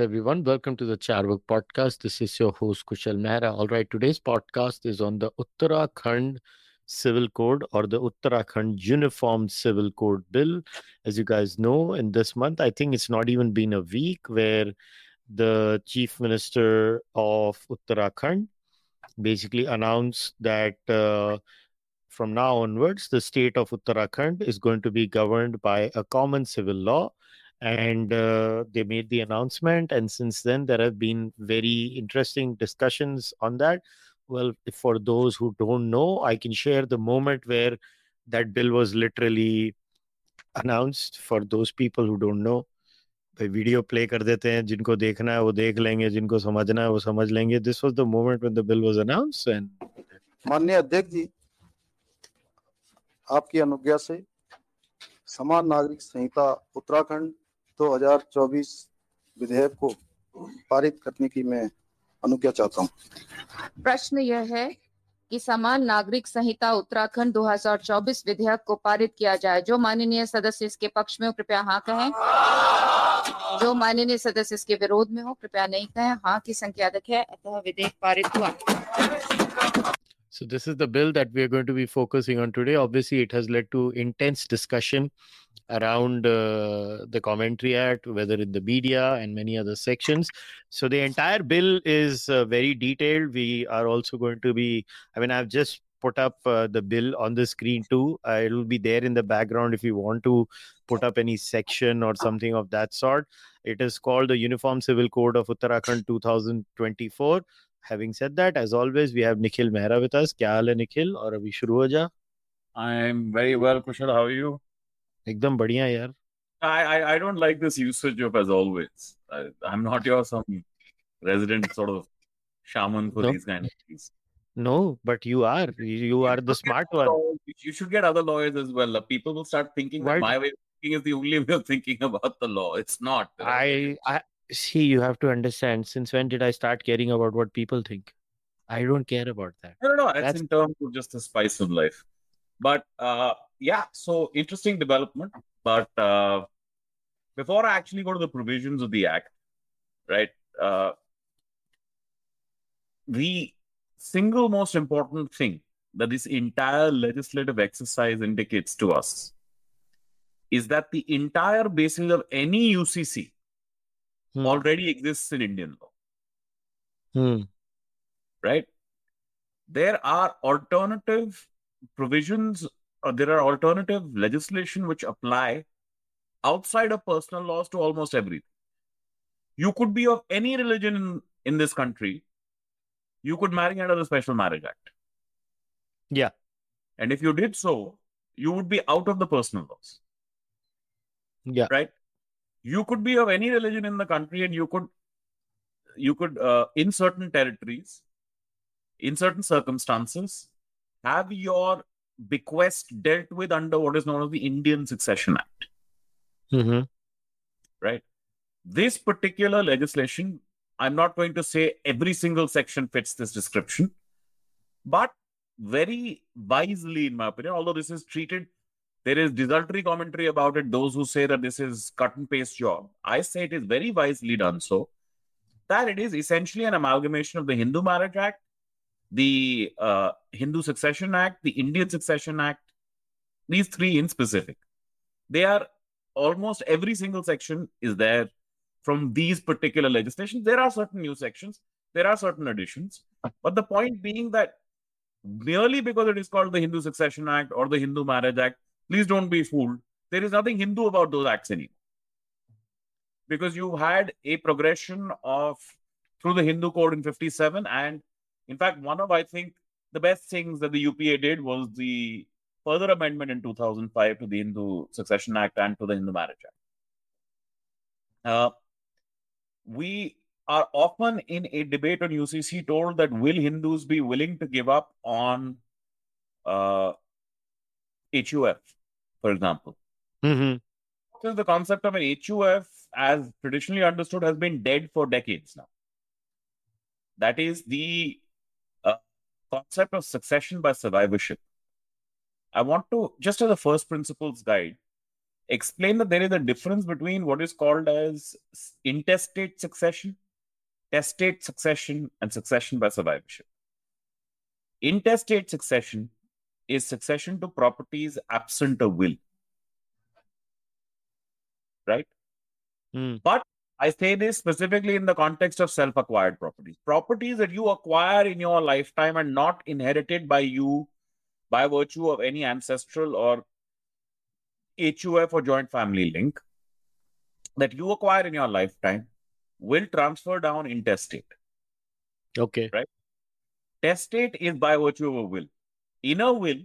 Everyone. Welcome to the Charvak podcast. This is your host, Kushal Mehra. All right, today's podcast is on the Uttarakhand Civil Code or the Uttarakhand Uniform Civil Code Bill. As you guys know, in this month, I think it's not even been a week where the Chief Minister of Uttarakhand basically announced that uh, from now onwards, the state of Uttarakhand is going to be governed by a common civil law and uh, they made the announcement and since then there have been very interesting discussions on that well for those who don't know i can share the moment where that bill was literally announced for those people who don't know भाई video play कर देते हैं जिनको देखना है वो देख लेंगे जिनको समझना है वो समझ लेंगे this was the moment when the bill was announced and माननीय अध्यक्ष जी आपकी अनुज्ञा से समान नागरिक संहिता उत्तराखंड 2024 विधेयक को पारित करने की मैं अनुज्ञा चाहता हूँ। प्रश्न यह है कि समान नागरिक संहिता उत्तराखंड 2024 विधेयक को पारित किया जाए। जो माननीय सदस्य इसके पक्ष में हो, कृपया हाँ कहें। जो माननीय सदस्य इसके विरोध में हो, कृपया नहीं कहें। हाँ की संख्या अधिक है, अतः विधेयक पारित हुआ। So this is the bill that we are going to be focusing on today. Obviously, it has led to intense discussion around uh, the commentary act, whether in the media and many other sections. So the entire bill is uh, very detailed. We are also going to be. I mean, I've just put up uh, the bill on the screen too. Uh, it'll be there in the background if you want to put up any section or something of that sort. It is called the Uniform Civil Code of Uttarakhand 2024. Having said that, as always, we have Nikhil Mehra with us. क्या हाल है निखिल और अभी शुरू हो जा I'm very well, Kushal. How are you? एकदम बढ़िया यार I, I, I don't like this usage of as always. I, I'm not your some resident sort of shaman for No. these kind of things. No, but you are. You you are the should get smart other one. lawyers- You should get other lawyers as well. Uh, People will start thinking Why- that my way of thinking is the only way of thinking about the law. It's not. I I see. You have to understand. Since when did I start caring about what people think? I don't care about that. I don't know. That's, That's- in terms of just the spice of life. But uh, yeah, so interesting development. But uh, before I actually go to the provisions of the act, right? Uh, the single most important thing that this entire legislative exercise indicates to us is that the entire basis of any UCC Hmm. already exists in Indian law Hmm. right? There are alternative provisions or there are alternative legislation which apply outside of personal laws to almost everything. You could be of any religion in, in this country. You could marry under the Special Marriage Act. Yeah. And if you did so, you would be out of the personal laws. Yeah. Right? You could be of any religion in the country and you could you could uh, in certain territories in certain circumstances have your bequest dealt with under what is known as the Indian Succession Act, hmm right? This particular legislation, I'm not going to say every single section fits this description, but very wisely, in my opinion, although this is treated, there is desultory commentary about it. Those who say that this is cut and paste job, I say it is very wisely done so that it is essentially an amalgamation of the Hindu Marriage Act, the uh, Hindu Succession Act, the Indian Succession Act, these three in specific. They are almost every single section is there from these particular legislations. There are certain new sections, there are certain additions, but the point being that merely because it is called the Hindu Succession Act or the Hindu Marriage Act, please don't be fooled. There is nothing Hindu about those acts anymore because you had a progression of through the Hindu code in 57 and in fact one of I think the best things that the UPA did was the further amendment in 2005 to the Hindu Succession Act and to the Hindu Marriage Act. Uh, we are often in a debate on UCC told that will Hindus be willing to give up on uh, HUF, for example? Mm-hmm. Because the concept of an HUF, as traditionally understood, has been dead for decades now. That is the uh, concept of succession by survivorship. I want to, just as a first principles guide, explain that there is a difference between what is called as intestate succession, testate succession, and succession by survivorship. Intestate succession is succession to properties absent a will. Right? Hmm. But I say this specifically in the context of self acquired properties. Properties that you acquire in your lifetime and not inherited by you by virtue of any ancestral or HUF or joint family link that you acquire in your lifetime will transfer down intestate. Okay. Right? Testate is by virtue of a will. In a will,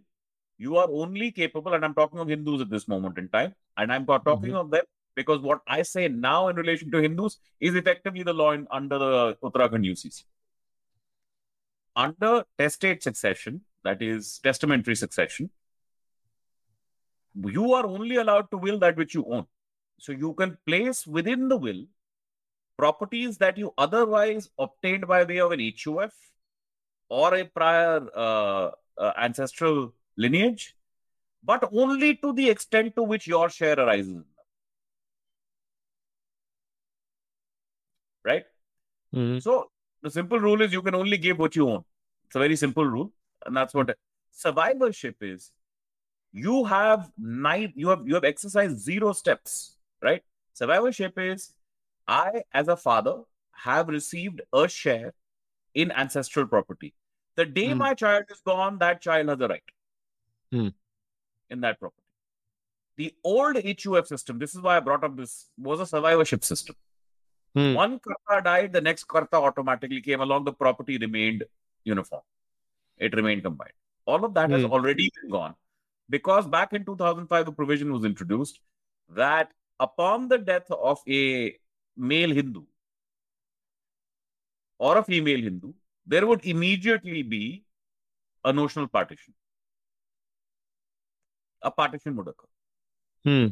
you are only capable, and I'm talking of Hindus at this moment in time, and I'm talking of them because what I say now in relation to Hindus is effectively the law in, under the Uttarakhand UCC. Under testate succession, that is testamentary succession, you are only allowed to will that which you own. So you can place within the will properties that you otherwise obtained by way of an HUF or a prior uh, uh, ancestral lineage, but only to the extent to which your share arises. Right? Hmm. So the simple rule is you can only give what you own. It's a very simple rule, and that's what survivorship is. You have nine. You have you have exercised zero steps, right? Survivorship is I, as a father, have received a share in ancestral property. The day Hmm. my child is gone, that child has a right Hmm. in that property. The old HUF system, this is why I brought up this, was a survivorship system. Hmm. One karta died, the next karta automatically came along, the property remained uniform. It remained combined. All of that has Hmm. already been gone because back in 2005, the provision was introduced that upon the death of a male Hindu or a female Hindu, there would immediately be a notional partition. A partition would occur. Hmm.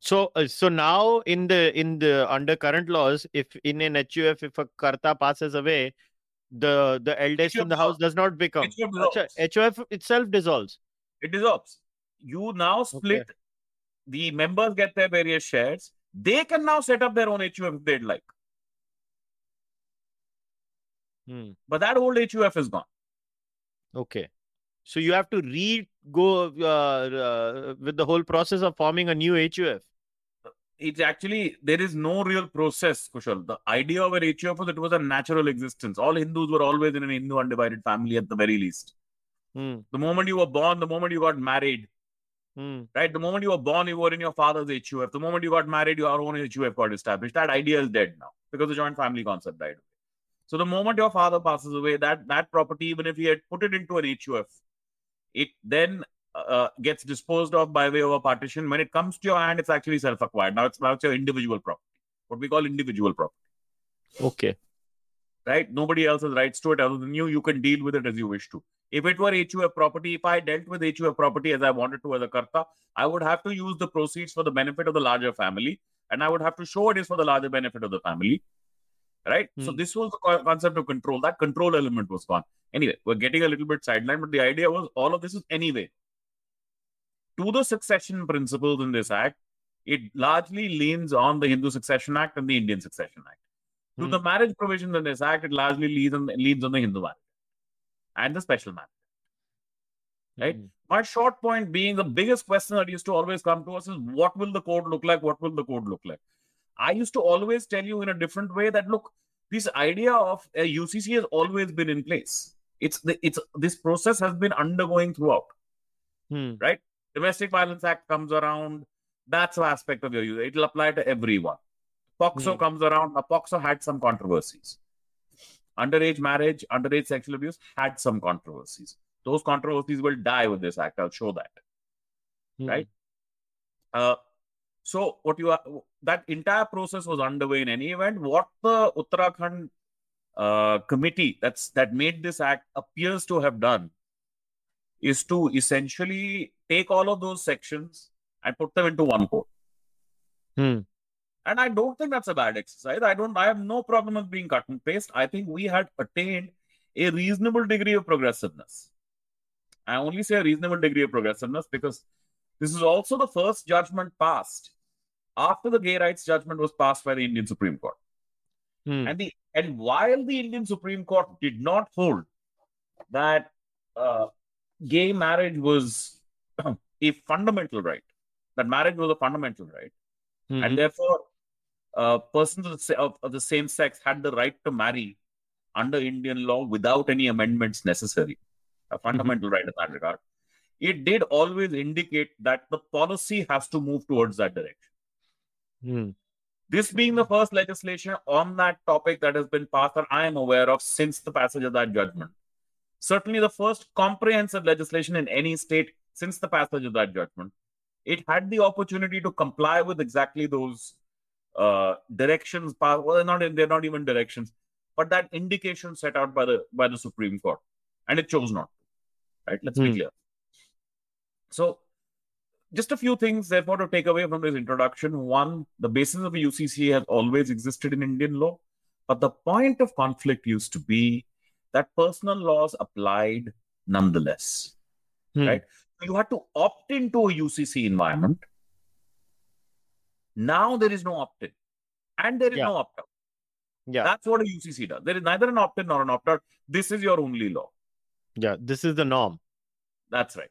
So, uh, so now in the in the under current laws, if in an HUF, if a karta passes away, the the eldest in the house does not become. HUF. HUF itself dissolves. It dissolves. You now split. The members get their various shares. They can now set up their own HUF if they'd like. Hmm. But that old HUF is gone. Okay. So you have to re go uh, uh, with the whole process of forming a new HUF. It's actually there is no real process, Kushal. The idea of an HUF was it was a natural existence. All Hindus were always in an Hindu undivided family at the very least. Hmm. The moment you were born, the moment you got married, Hmm. right? The moment you were born, you were in your father's HUF. The moment you got married, your own HUF got established. That idea is dead now because the joint family concept died. So the moment your father passes away, that that property, even if he had put it into an HUF, it then uh, gets disposed of by way of a partition. When it comes to your hand, it's actually self-acquired. Now it's now it's your individual property, what we call individual property, Okay. right? Nobody else has rights to it other than you. You can deal with it as you wish to. If it were HUF property, if I dealt with HUF property as I wanted to as a karta, I would have to use the proceeds for the benefit of the larger family, and I would have to show it is for the larger benefit of the family. Right? So Hmm. this was the concept of control. That control element was gone. Anyway, we're getting a little bit sidelined, but the idea was all of this is anyway. To the succession principles in this act, it largely leans on the Hindu Succession Act and the Indian Succession Act. To Hmm. the marriage provisions in this act, it largely leads on, leads on the Hindu marriage and the special marriage. Right? Hmm. My short point being the biggest question that used to always come to us is what will the code look like? What will the code look like? I used to always tell you in a different way that look, this idea of a UCC has always been in place. It's the it's this process has been undergoing throughout. Hmm. Domestic Violence Act comes around. That's an aspect of your use. It'll apply to everyone. POCSO Hmm. comes around. Now, POCSO had some controversies. Underage marriage, underage sexual abuse had some controversies. Those controversies will die with this act. I'll show that. Hmm. Right? Uh, so what you are that entire process was underway in any event. What the Uttarakhand uh, committee that's that made this act appears to have done is to essentially take all of those sections and put them into one code. Hmm. And I don't think that's a bad exercise. I don't. I have no problem with being cut and paste. I think we had attained a reasonable degree of progressiveness. I only say a reasonable degree of progressiveness because This is also the first judgment passed after the gay rights judgment was passed by the Indian Supreme Court. Hmm. And the and while the Indian Supreme Court did not hold that uh, gay marriage was a fundamental right, that marriage was a fundamental right, Mhm. and therefore uh, persons of the, of, of the same sex had the right to marry under Indian law without any amendments necessary, a fundamental right in that regard. It did always indicate that the policy has to move towards that direction. Hmm. This being the first legislation on that topic that has been passed that I am aware of since the passage of that judgment. Certainly the first comprehensive legislation in any state since the passage of that judgment. It had the opportunity to comply with exactly those uh, directions. Well, they're not they're not even directions, but that indication set out by the by the Supreme Court, and it chose not. to. Right? Let's be Hmm. clear. So just a few things, therefore, to take away from this introduction. One, the basis of a UCC has always existed in Indian law, but the point of conflict used to be that personal laws applied nonetheless. Hmm. Right? You had to opt into a UCC environment. Now there is no opt in, and there is Yeah. no opt out. Yeah. That's what a UCC does. There is neither an opt in nor an opt out. This is your only law. yeah. This is the norm. That's right.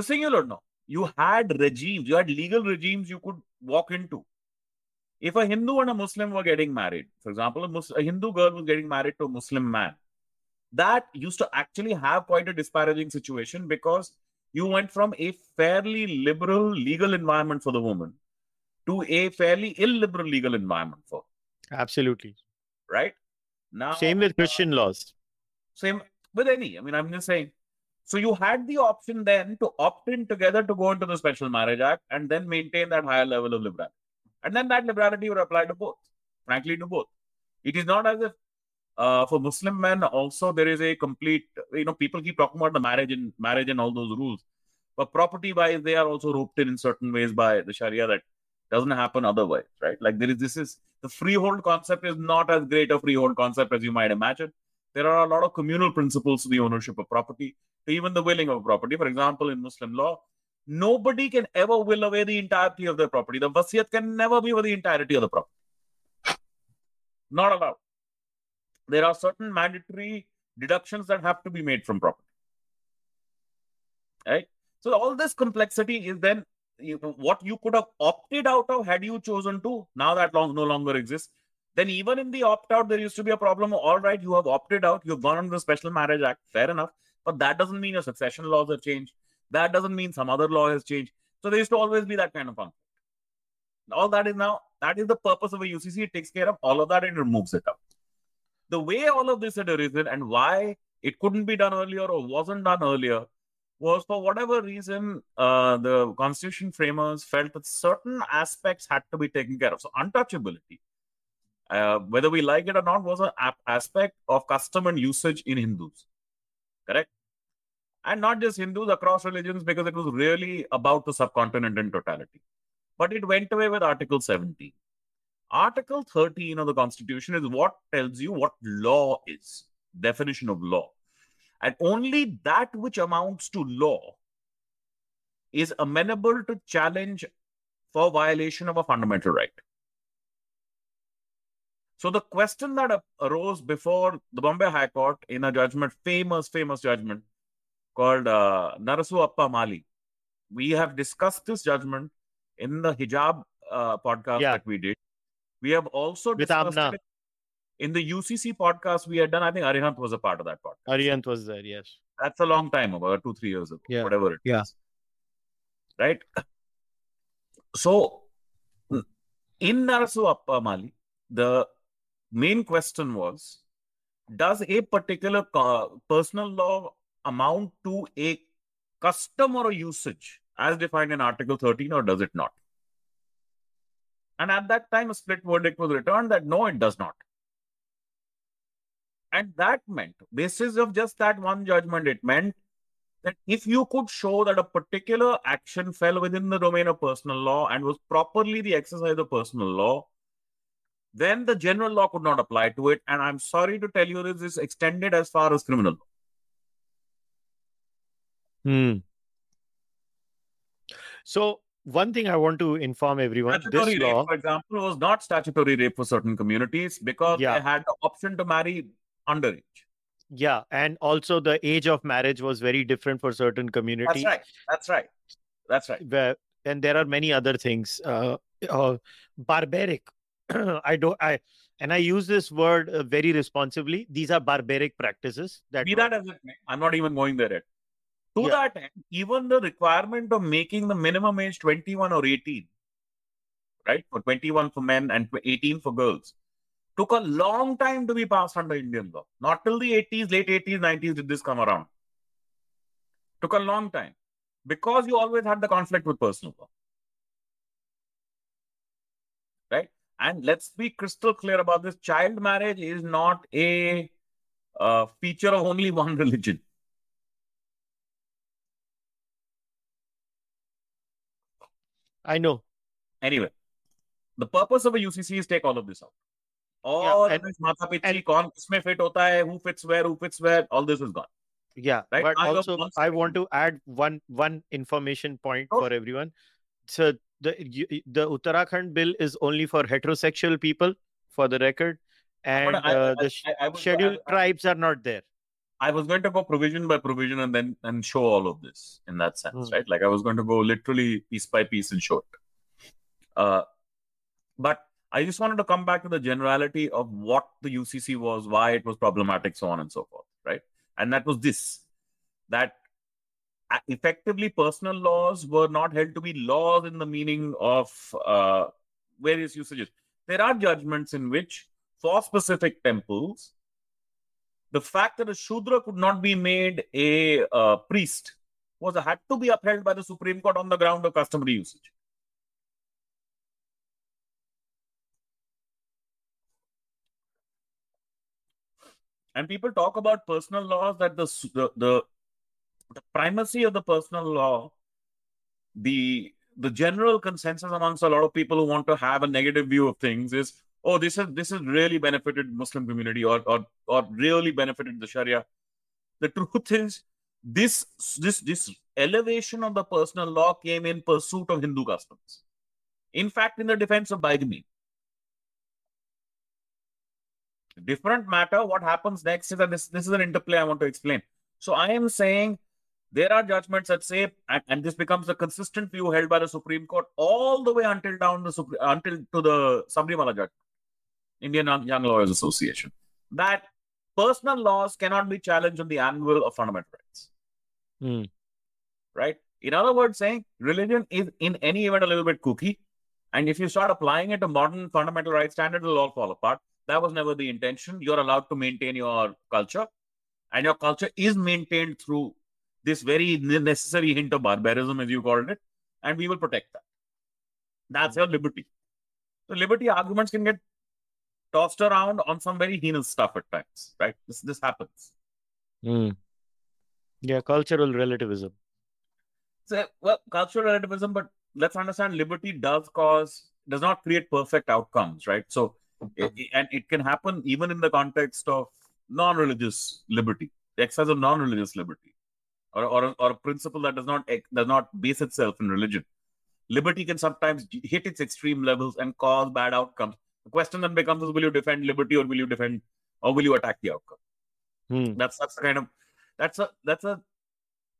The singular no. You had regimes, you had legal regimes you could walk into. If a Hindu and a Muslim were getting married, for example, a, Mus- a Hindu girl was getting married to a Muslim man, that used to actually have quite a disparaging situation because you went from a fairly liberal legal environment for the woman to a fairly illiberal legal environment for her, Absolutely. right? Now, Same with uh, Christian laws. same with any. I mean, I'm just saying. So you had the option then to opt in together to go into the Special Marriage Act and then maintain that higher level of liberality. And then that liberality would apply to both, frankly, to both. It is not as if uh, for Muslim men also there is a complete, you know, people keep talking about the marriage and marriage and all those rules. But property wise, they are also roped in in certain ways by the Sharia that doesn't happen otherwise, right? Like there is this is the freehold concept is not as great a freehold concept as you might imagine there are a lot of communal principles to the ownership of property, even the willing of property. For example, in Muslim law, nobody can ever will away the entirety of their property. The wasiyat can never be for the entirety of the property. Not allowed. There are certain mandatory deductions that have to be made from property. Right? So all this complexity is then you, what you could have opted out of had you chosen to. Now that long no longer exists then even in the opt out, there used to be a problem. All right, you have opted out, you've gone under the Special Marriage Act, fair enough. But that doesn't mean your succession laws have changed. That doesn't mean some other law has changed. So there used to always be that kind of conflict. All that is now, that is the purpose of a UCC. It takes care of all of that and removes it up. The way all of this had arisen and why it couldn't be done earlier or wasn't done earlier was for whatever reason, uh, the constitution framers felt that certain aspects had to be taken care of. So untouchability uh, whether we like it or not, was an aspect of custom and usage in Hindus. Correct? And not just Hindus across religions, because it was really about the subcontinent in totality. But it went away with Article 17. Article 13 of the Constitution is what tells you what law is, definition of law. And only that which amounts to law is amenable to challenge for violation of a fundamental right. So the question that arose before the Bombay High Court in a judgment, famous, famous judgment called uh, Narasu Appa Mali. We have discussed this judgment in the hijab uh, podcast Yeah. that we did. We have also With discussed Amna. it in the UCC podcast we had done. I think Arihant was a part of that podcast. Arihant was there, yes. That's a long time ago, two, three years ago, Yeah. whatever it is. Yeah. Right? So, in Narasu Appa Mali, the main question was Does a particular personal law amount to a custom or a usage as defined in Article 13, or does it not? And at that time, a split verdict was returned that no, it does not. And that meant, basis of just that one judgment, it meant that if you could show that a particular action fell within the domain of personal law and was properly the exercise of personal law, then the general law could not apply to it. And I'm sorry to tell you this is extended as far as criminal law. Hmm. So one thing I want to inform everyone: Statutory this rape, law, for example, was not statutory rape for certain communities because Yeah. they had the option to marry underage. yeah, and also the age of marriage was very different for certain communities. That's right. That's right. That's right. where and there are many other things uh, uh barbaric i don't i and i use this word uh, very responsibly these are barbaric practices that Be that as it may, I'm not even going there yet. To Yeah. that end, even the requirement of making the minimum age 21 or 18, right? For 21 for men and 18 for girls, took a long time to be passed under Indian law. Not till the 80s, late 80s, 90s did this come around. Took a long time because you always had the conflict with personal law. Right? And let's be crystal clear about this child marriage is not a uh, feature of only one religion. I know Anyway, the purpose of a UCC is take all of this out. All and- this mata pichi, kaun kisme fit hota hai, who fits where, who fits where, all this is gone. yeah Right, but I also i want to add one one information point Sure. for everyone so the the uttarakhand bill is only for heterosexual people for the record and But I- uh, I- the I- scheduled tribes are not there I was going to go provision by provision and then and show all of this in that sense, Hmm. right? Like I was going to go literally piece by piece and show it. Uh, but I just wanted to come back to the generality of what the UCC was, why it was problematic, so on and so forth, right? And that was this that uh, effectively personal laws were not held to be laws in the meaning of uh, various usages. There are judgments in which, for specific temples, the fact that a Shudra could not be made a uh, priest was had to be upheld by the Supreme Court on the ground of customary usage. And people talk about personal laws that the the, the the primacy of the personal law, the the general consensus amongst a lot of people who want to have a negative view of things is, oh, this has this has really benefited Muslim community or or or really benefited the Sharia. The truth is, this this this elevation of the personal law came in pursuit of Hindu customs. In fact, in the defense of bigamy. Different matter. What happens next is that this, this is an interplay I want to explain. So I am saying there are judgments that say, and, and this becomes a consistent view held by the Supreme Court all the way until down the until to the Sabarimala judgment, Indian Young Lawyers Association, that personal laws cannot be challenged on the angle of fundamental rights. Hmm. Right? In other words, saying religion is in any event a little bit kooky, and if you start applying it to modern fundamental rights standards, it'll all fall apart. That was never the intention. You're allowed to maintain your culture, and your culture is maintained through this very necessary hint of barbarism, as you called it, and we will protect that. That's your liberty. So, liberty arguments can get tossed around on some very heinous stuff at times, right? This this happens. Hmm. yeah cultural relativism So, well, cultural relativism, but let's understand liberty does cause, does not create perfect outcomes, right? So, i- i- and it can happen even in the context of non religious liberty, the exercise of non religious liberty, or, or, a- or a principle that does not, does not base itself in religion. Liberty can sometimes hit its extreme levels and cause bad outcomes. The question then becomes is will you defend liberty or will you defend, or will you attack the outcome? Hmm. That's that's kind of that's a that's a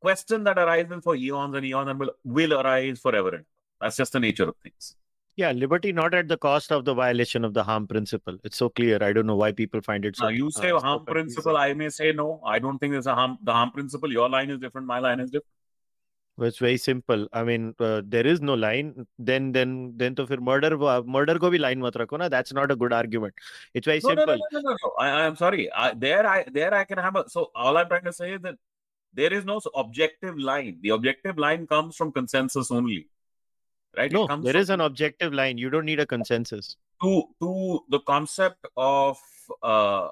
question that arises for eons and eons and will will arise forever. and. That's just the nature of things. Yeah, liberty not at the cost of the violation of the harm principle. It's so clear. I don't know why people find it so. Now you say uh, harm principle, I may say no. I don't think there's a harm. The harm principle. Your line is different. My line is different it's very simple. I mean uh, there is no line. Then then then to fir murder murder go bhi line mat rakho na that's not a good argument. It's very no, simple no, no, no, no, no. I, i'm sorry. I, there i there i can have a so all i'm trying to say is that there is no objective line. The objective line comes from consensus only right? No there is an objective line. You don't need a consensus. To to the concept of uh,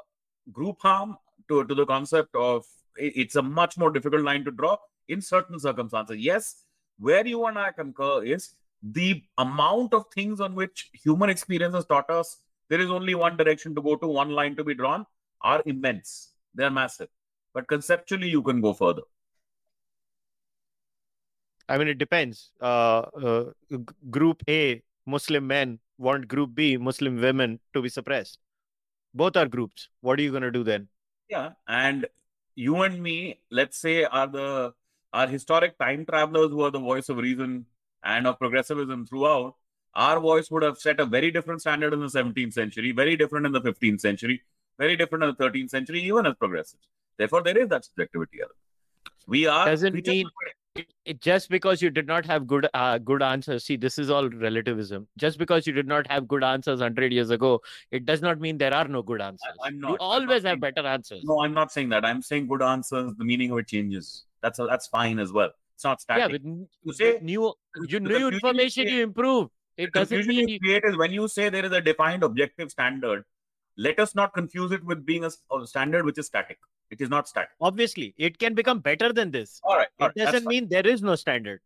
group harm to to the concept of it, it's a much more difficult line to draw in certain circumstances yes where you and i concur is the amount of things on which human experience has taught us there is only one direction to go to one line to be drawn are immense they are massive but conceptually you can go further I mean, it depends. Uh, uh, g- group A, Muslim men, want Group B, Muslim women, to be suppressed. Both are groups. What are you going to do then? Yeah, and you and me, let's say, are the are historic time travelers who are the voice of reason and of progressivism throughout. Our voice would have set a very different standard in the 17th century, very different in the 15th century, very different in the 13th century, even as progressives. Therefore, there is that subjectivity element. We are Doesn't creatures mean- of It, just because you did not have good uh, good answers. See, this is all relativism. Just because you did not have good answers 100 years ago, it does not mean there are no good answers. I'm you not- not always have better answers. No, I'm not saying that. I'm saying good answers. The meaning of it changes. That's that's fine as well. It's not static. yeah, you say new you new confusion you information you improve. the It doesn't confusion mean you create is when you say there is a defined objective standard. Let us not confuse it with being a standard which is static. It is not static. obviously it can become better than this. All right. all It right, doesn't fine. mean there is no standard.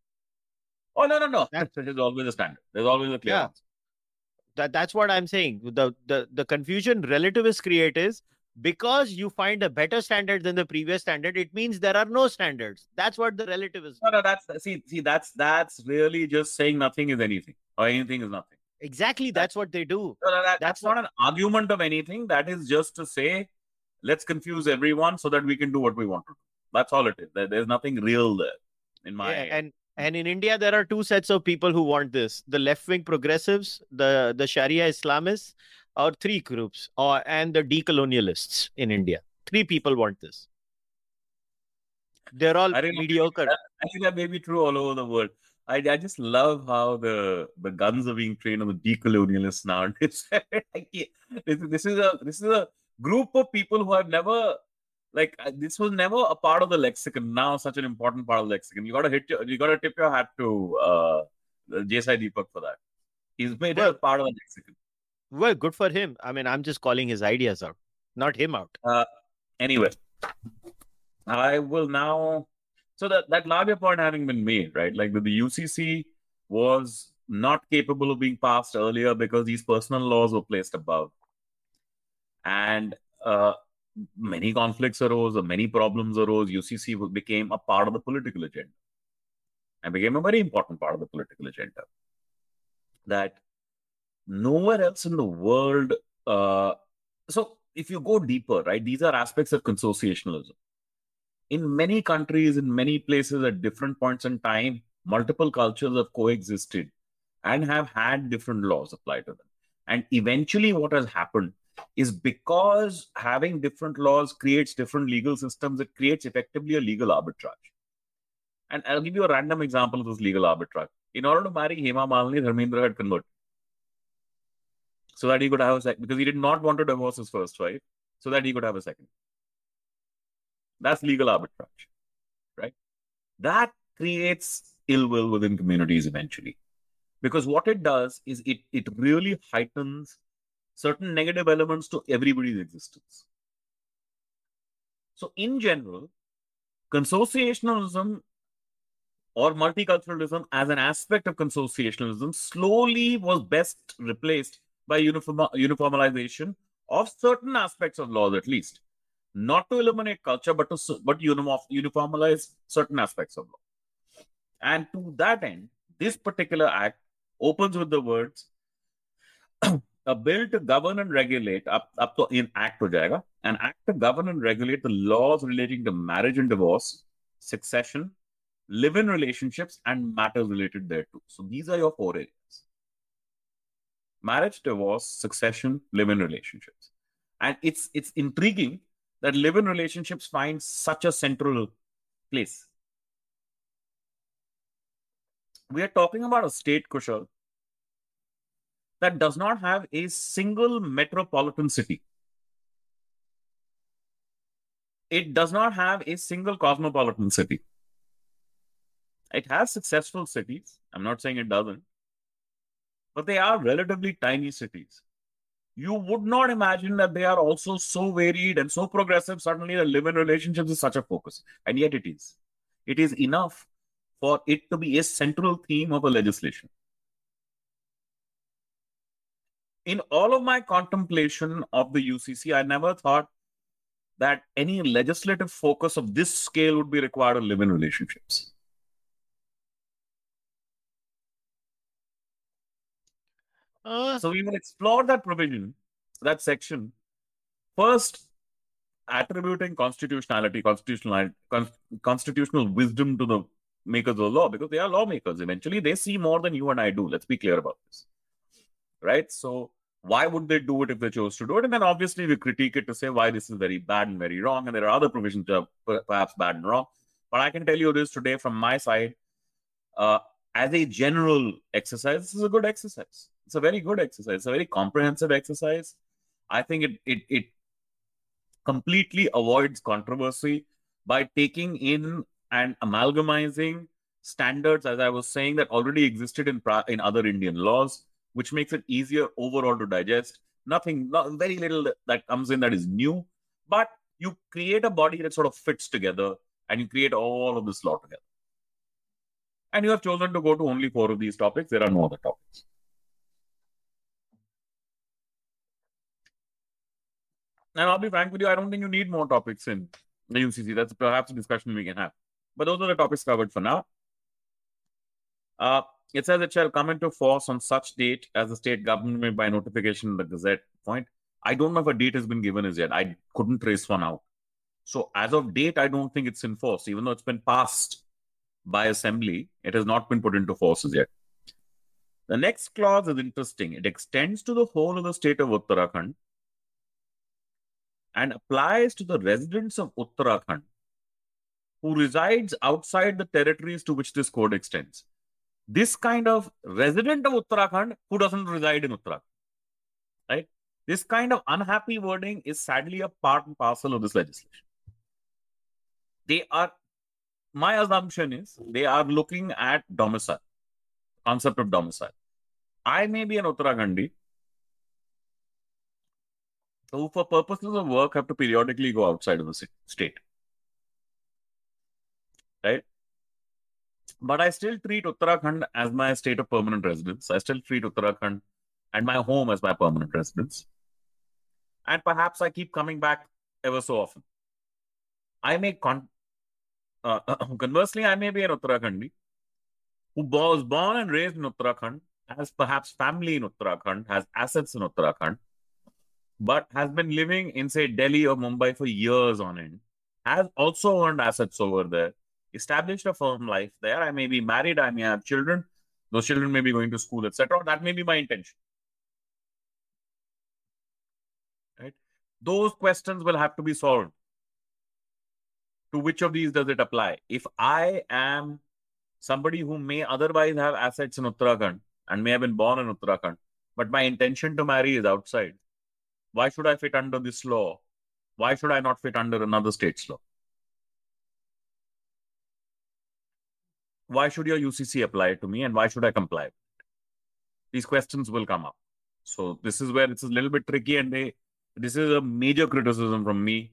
Oh no no no. That- There is always a standard. There's always a clear Yeah. answer. That that's what I'm saying. The the the confusion relativists create is because you find a better standard than the previous standard, it means there are no standards. That's what the relativists No, no, that's see, see, that's that's really just saying nothing is anything or anything is nothing. exactly that's what they do. No, no, that, That's that's not an argument of anything. That is just to say, let's confuse everyone so that we can do what we want to do. That's all it is. There, there's nothing real there, in my. Yeah, and and in India there are two sets of people who want this: the left-wing progressives, the the Sharia Islamists, or three groups, or and the decolonialists in India. Three people want this. They're all I mediocre. I think that may be true all over the world. I, I just love how the the guns are being trained on the decolonialists now. It's, I can't- this, this is a this is a group of people who have never like uh, this was never a part of the lexicon. Now such an important part of the lexicon. You got to hit your, you got to tip your hat to uh. Deepak for that. He's made it a part of the lexicon. Well, good for him. I mean, I'm just calling his ideas out, not him out. Anyway, I will now. So that that larger point having been made, right? Like that the UCC was not capable of being passed earlier because these personal laws were placed above, and uh, many conflicts arose, or many problems arose. UCC became a part of the political agenda, and became a very important part of the political agenda. That nowhere else in the world. Uh, so if you go deeper, right, these are aspects of consociationalism. In many countries, in many places, at different points in time, multiple cultures have coexisted and have had different laws applied to them. And eventually, what has happened is because having different laws creates different legal systems, it creates effectively a legal arbitrage. And I'll give you a random example of this legal arbitrage. In order to marry Hema Malini, Dharmendra had converted so that he could have a second because he did not want to divorce his first wife so that he could have a second. That's legal arbitrage right? That creates ill will within communities eventually. Because what it does is it it really heightens certain negative elements to everybody's existence. So in general consociationalism or multiculturalism as an aspect of consociationalism slowly was best replaced by uniform, uniformalization of certain aspects of laws at least. Not to eliminate culture but to but uniform, uniformalize certain aspects of law. And to that end this particular act opens with the words a bill to govern and regulate up, up to in act ho jayega, an act to govern and regulate the laws relating to marriage and divorce succession live-in relationships and matters related thereto. So these are your four areas marriage divorce succession live-in relationships. And it's it's intriguing that live-in relationships find such a central place. We are talking about a state kushal that does not have a single metropolitan city. It does not have a single cosmopolitan city. It has successful cities. I'm not saying it doesn't but they are relatively tiny cities. You would not imagine that they are also so varied and so progressive. Suddenly, the live in relationships is such a focus, and yet it is. It is enough for it to be a central theme of a legislation. In all of my contemplation of the UCC, I never thought that any legislative focus of this scale would be required on live in relationships. Uh, So we will explore that provision, that section. First, attributing constitutionality, constitutional, con- constitutional wisdom to the makers of the law because they are lawmakers. Eventually, they see more than you and I do. Let's be clear about this, right? So why would they do it if they chose to do it? And then obviously we critique it to say why this is very bad and very wrong, and there are other provisions that are perhaps bad and wrong. But I can tell you this today from my side. Uh, as a general exercise, this is a good exercise. It's a very good exercise. It's a very comprehensive exercise. I think it it it completely avoids controversy by taking in and amalgamizing standards, as I was saying, that already existed in pra- in other Indian laws, which makes it easier overall to digest. Nothing, not, very little that, that comes in that is new, but you create a body that sort of fits together, and you create all of this law together. And you have chosen to go to only four of these topics. There are no other topics. And I'll be frank with you, I don't think you need more topics in the UCC. That's perhaps a discussion we can have. But those are the topics covered for now. Uh, it says it shall come into force on such date as the state government may by notification in the Gazette. Point. I don't know if a date has been given as yet. I couldn't trace one out. So as of date, I don't think it's in force, even though it's been passed by assembly. It has not been put into force as yet. The next clause is interesting. It extends to the whole of the state of Uttarakhand and applies to the residents of Uttarakhand who resides outside the territories to which this code extends. This kind of resident of Uttarakhand who doesn't reside in Uttarakhand, right? This kind of unhappy wording is sadly a part and parcel of this legislation. They are, my assumption is, they are looking at domicile, concept of domicile. I may be an Uttarakhandi, who for purposes of work have to periodically go outside of the state. Right? But I still treat Uttarakhand as my state of permanent residence. I still treat Uttarakhand and my home as my permanent residence. And perhaps I keep coming back ever so often. I may con- uh, conversely, I may be an Uttarakhandi who was born and raised in Uttarakhand, has perhaps family in Uttarakhand, has assets in Uttarakhand, but has been living in, say, Delhi or Mumbai for years on end, has also earned assets over there, established a firm life there. I may be married, I may have children, those children may be going to school, etc. That may be my intention. Right? Those questions will have to be solved. To which of these does it apply? If I am somebody who may otherwise have assets in Uttarakhand and may have been born in Uttarakhand, but my intention to marry is outside, why should I fit under this law? Why should I not fit under another state's law? Why should your UCC apply to me and why should I comply? These questions will come up. So this is where it's a little bit tricky and they this is a major criticism from me.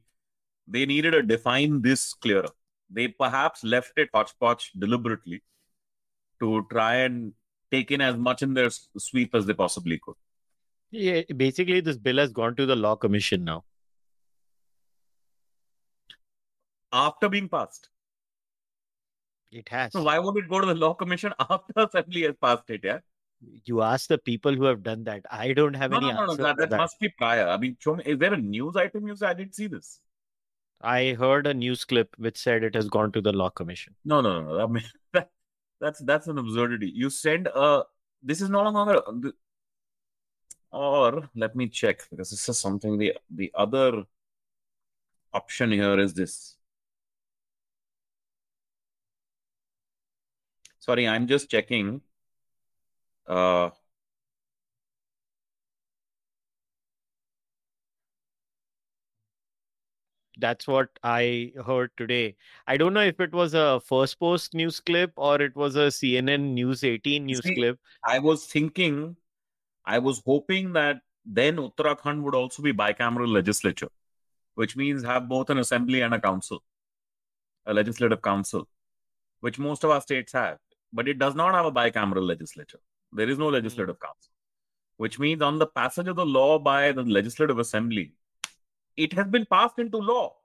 They needed to define this clearer. They perhaps left it hodgepodge deliberately to try and take in as much in their sweep as they possibly could. Yeah, basically, this bill has gone to the Law Commission now. After being passed. It has. So why would it go to the law commission after assembly has passed it? Yeah. You ask the people who have done that. I don't have No, any no, no, no. That, that that. must be prior. I mean, show me, is there a news item you said? I didn't see this. I heard a news clip which said it has gone to the Law Commission. No, no, no. I mean, that, that's that's an absurdity. You send a. This is no longer. Or let me check because this is something. The the other option here is this. Sorry, I'm just checking. Uh, That's what I heard today. I don't know if it was a First Post news clip or it was a CNN News 18 news See, clip. I was thinking, I was hoping that then Uttarakhand would also be bicameral legislature, which means have both an assembly and a council, a legislative council, which most of our states have. But it does not have a bicameral legislature. There is no legislative hmm. council, which means on the passage of the law by the legislative assembly, it has been passed into law.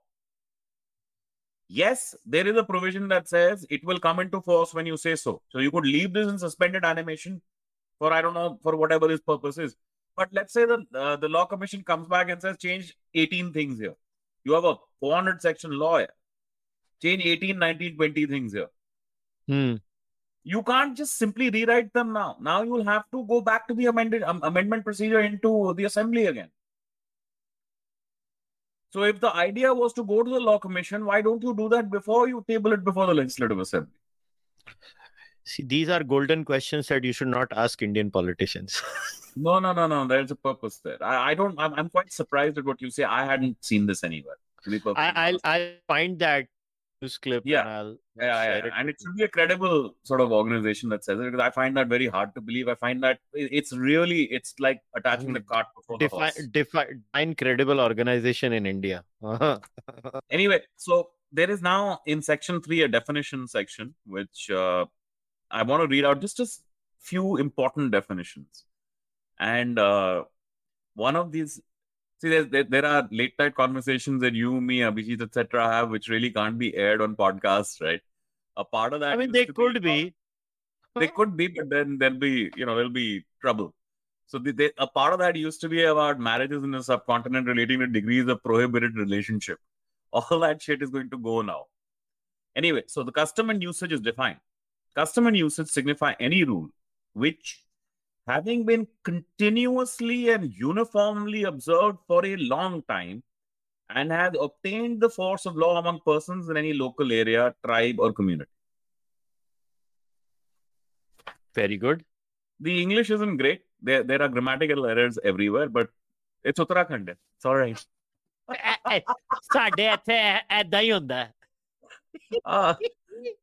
Yes, there is a provision that says it will come into force when you say so. So you could leave this in suspended animation for I don't know for whatever his purpose is. But let's say the uh, the law commission comes back and says change 18 things here. You have a 400 section law. Here. Change 18, 19, 20 things here. Hmm. You can't just simply rewrite them now. Now you will have to go back to the amended um, amendment procedure into the assembly again. So if the idea was to go to the law commission, why don't you do that before you table it before the legislative assembly? See, these are golden questions that you should not ask Indian politicians. no, no, no, no. There's a purpose there. I, I don't. I'm, I'm quite surprised at what you say. I hadn't seen this anywhere. I, I'll, I'll find that news clip. Yeah, and I'll yeah, yeah, yeah. and it should be a credible sort of organization that says it because I find that very hard to believe. I find that it's really it's like attaching the cart before the horse. Define, define, define credible organization in India. Anyway, so there is now in section three a definition section which uh, I want to read out just a few important definitions, and uh, one of these. See, there's, there, there are late night conversations that you, me, Abhijit, etc., have, which really can't be aired on podcasts, right? A part of that. I mean, they could about- be. they could be, but then there'll be, you know, there'll be trouble. So the, they, a part of that used to be about marriages in the subcontinent relating to degrees of prohibited relationship. All that shit is going to go now. Anyway, so the custom and usage is defined. Custom and usage signify any rule which, having been continuously and uniformly observed for a long time, and has obtained the force of law among persons in any local area, tribe, or community. Very good. the English isn't great. There there are grammatical errors everywhere, but it's Uttarakhand. It's all right. ਸਾਡੇ ਇੱਥੇ ਐਦਾਂ ਹੀ ਹੁੰਦਾ ਹੈ Ah,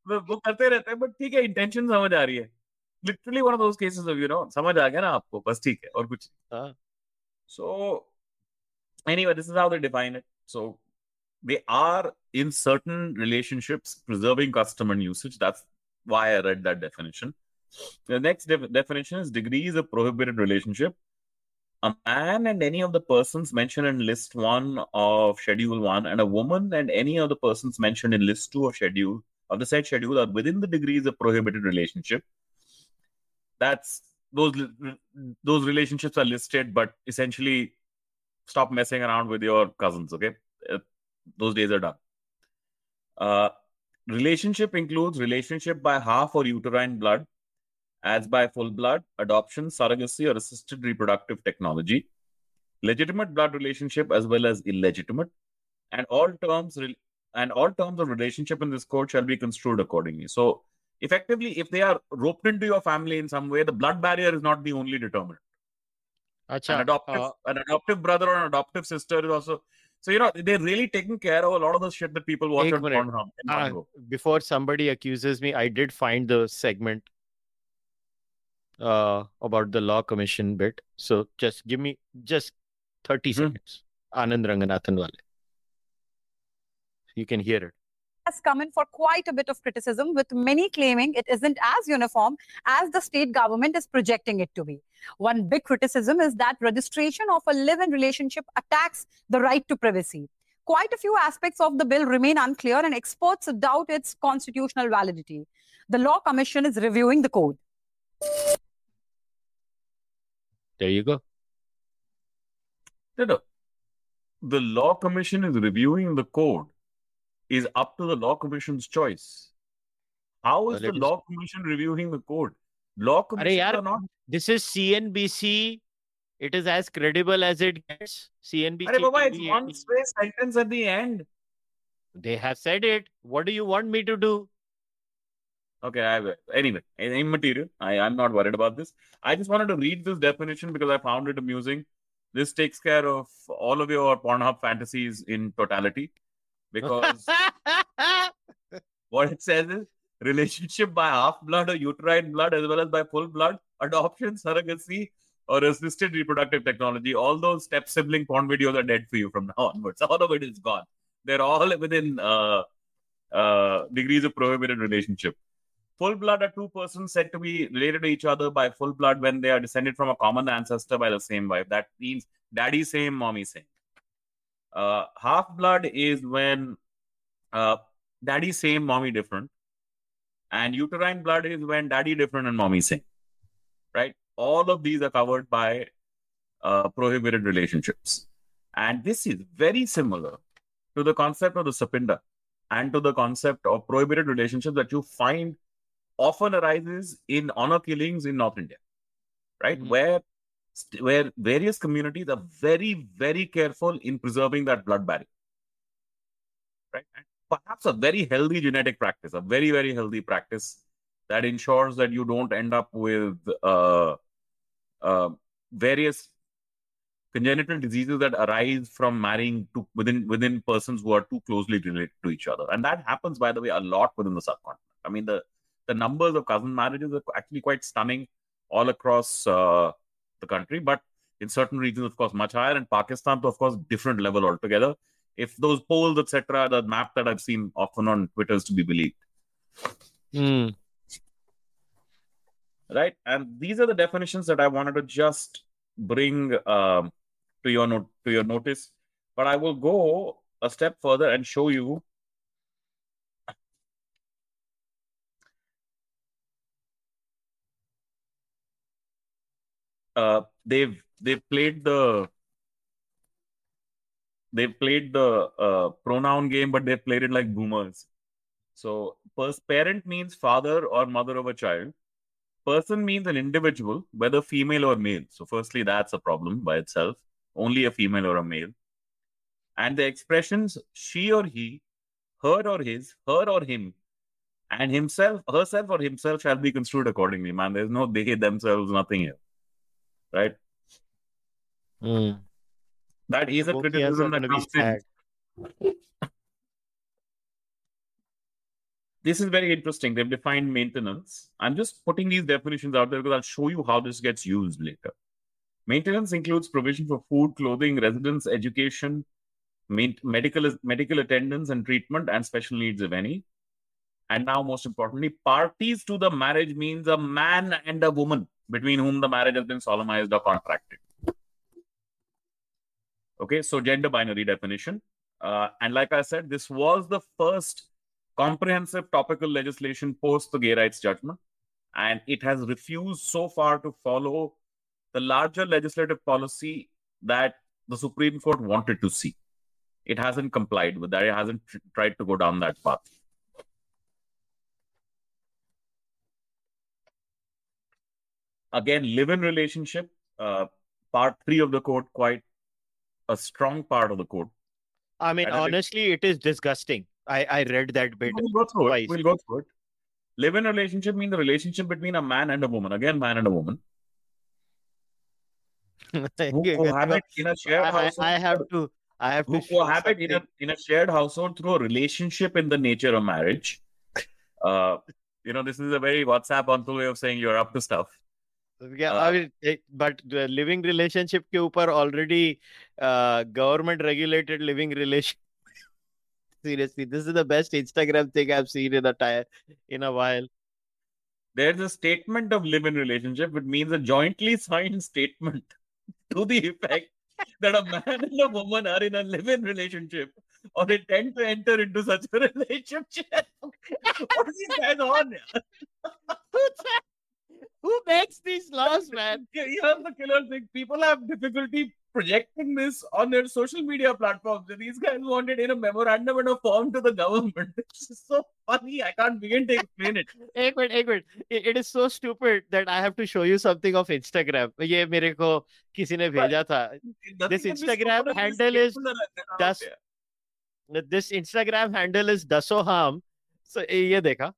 वो वो करते रहते हैं बट ठीक है इंटेंशन समझ आ रही है literally one of those cases of you know समझ आ गया ना आपको बस ठीक है और कुछ हाँ. सो anyway this is how they define it so they are in certain relationships preserving custom and usage that's why i read that definition the next def- definition is degrees of prohibited relationship a man and any of the persons mentioned in list 1 of schedule 1 and a woman and any of the persons mentioned in list 2 of schedule of the said schedule are within the degrees of prohibited relationship. That's those those relationships are listed but essentially stop messing around with your cousins okay? Uh, those days are done. Uh, relationship includes relationship by half or uterine blood as by full blood adoption surrogacy or assisted reproductive technology legitimate blood relationship as well as illegitimate and all terms re- and all terms of relationship in this code shall be construed accordingly. So, effectively, if they are roped into your family in some way, the blood barrier is not the only determinant. Achha, an, adoptive, uh, an adoptive brother or an adoptive sister is also. So, you know, they're really taking care of a lot of the shit that people watch on Pornhub. Uh, before somebody accuses me, I did find the segment uh, about the law commission bit. So, just give me just 30 mm-hmm. seconds. Anand Ranganathan Wale. You can hear it. has come in for quite a bit of criticism, with many claiming it isn't as uniform as the state government is projecting it to be. One big criticism is that registration of a live in relationship attacks the right to privacy. Quite a few aspects of the bill remain unclear, and experts doubt its constitutional validity. The Law Commission is reviewing the code. There you go. No, no. The law commission is reviewing the code is up to the law commission's choice. How is Well, the law commission reviewing the code? Law commissions yaar, are not. This is CNBC. It is as credible as it gets. CNBC. Arey Baba, it's one space sentence at the end. They have said it. What do you want me to do? Okay, I, anyway, immaterial. I, I'm not worried about this. I just wanted to read this definition because I found it amusing. This takes care of all of your Pornhub fantasies in totality. Because what it says is relationship by half blood or uterine blood as well as by full blood, adoption, surrogacy, or assisted reproductive technology. All those step sibling porn videos are dead for you from now onwards. All of it is gone. They're all within uh, uh, degrees of prohibited relationship. Full blood are two persons said to be related to each other by full blood when they are descended from a common ancestor by the same wife. That means daddy same, mommy same. Uh, half blood is when uh, daddy same, mommy different. And uterine blood is when daddy different and mommy same. Right? all of these are covered by uh, prohibited relationships. And this is very similar to the concept of the Sapinda and to the concept of prohibited relationships that you find often arises in honor killings in North India, right? Mhm. Where where various communities are very, very careful in preserving that blood barrier, right? And perhaps a very healthy genetic practice, a very, very healthy practice that ensures that you don't end up with uh, uh, various congenital diseases that arise from marrying to within within persons who are too closely related to each other, and that happens, by the way, a lot within the subcontinent. I mean, the the numbers of cousin marriages are actually quite stunning all across uh, the country, but in certain regions, of course, much higher. And Pakistan, to of course, different level altogether. If those polls, etc., the map that I've seen often on Twitter is to be believed, Hmm. right? And these are the definitions that I wanted to just bring um, to your note to your notice. But I will go a step further and show you uh, they've they've played the they've played the uh, pronoun game, but they've played it like boomers. So, pers- parent means father or mother of a child. Person means an individual, whether female or male. So, firstly, that's a problem by itself. Only a female or a male. And the expressions she or he, her or his, her or him, and himself, herself or himself shall be construed accordingly. Man, there's no they, themselves, nothing here. Right? Hmm. That is a Both criticism that gonna comes in. This is very interesting. They've defined maintenance. I'm just putting these definitions out there because I'll show you how this gets used later. Maintenance includes provision for food, clothing, residence, education, main- medical medical attendance and treatment, and special needs, if any. And now, most importantly, parties to the marriage means a man and a woman between whom the marriage has been solemnized or contracted. Okay, so gender binary definition. Uh, and like I said, this was the first comprehensive topical legislation post the gay rights judgment. And it has refused so far to follow the larger legislative policy that the Supreme Court wanted to see. It hasn't complied with that. It hasn't tr- tried to go down that path. Again, live in relationship, uh, part three of the code, quite a strong part of the code. I mean, And honestly, it is disgusting. I, I read that bit. We'll go through twice. it. We'll go through it. Live in relationship means the relationship between a man and a woman. Again, man and a woman. Who cohabit in a shared I, household. I, I have to. I have who to. show cohabit in a in a shared household through a relationship in the nature of marriage. Uh, you know, this is a very WhatsApp onto way of saying you're up to stuff. Uh, the living relationship के ऊपर uh, government regulated living relation. Seriously, this is the best Instagram thing I've seen in a time in a while. There's a statement of live-in relationship, which means a jointly signed statement to the effect that a man and a woman are in a live-in relationship or intend to enter into such a relationship. what is this guys on? Who makes these laws, man? Yeah, Here's the killer thing. People have difficulty projecting this on their social media platforms. And these guys wanted in a memorandum and a form to the government. It's just so funny. I can't begin to explain it. एक minute एक minute it, it is so stupid that I have to show you something of Instagram. ये मेरे को किसी ने भेजा था. Nothing This can be Instagram spoken of this handle is statement that are out das- there. This Instagram handle is dasoham. So ये देखा.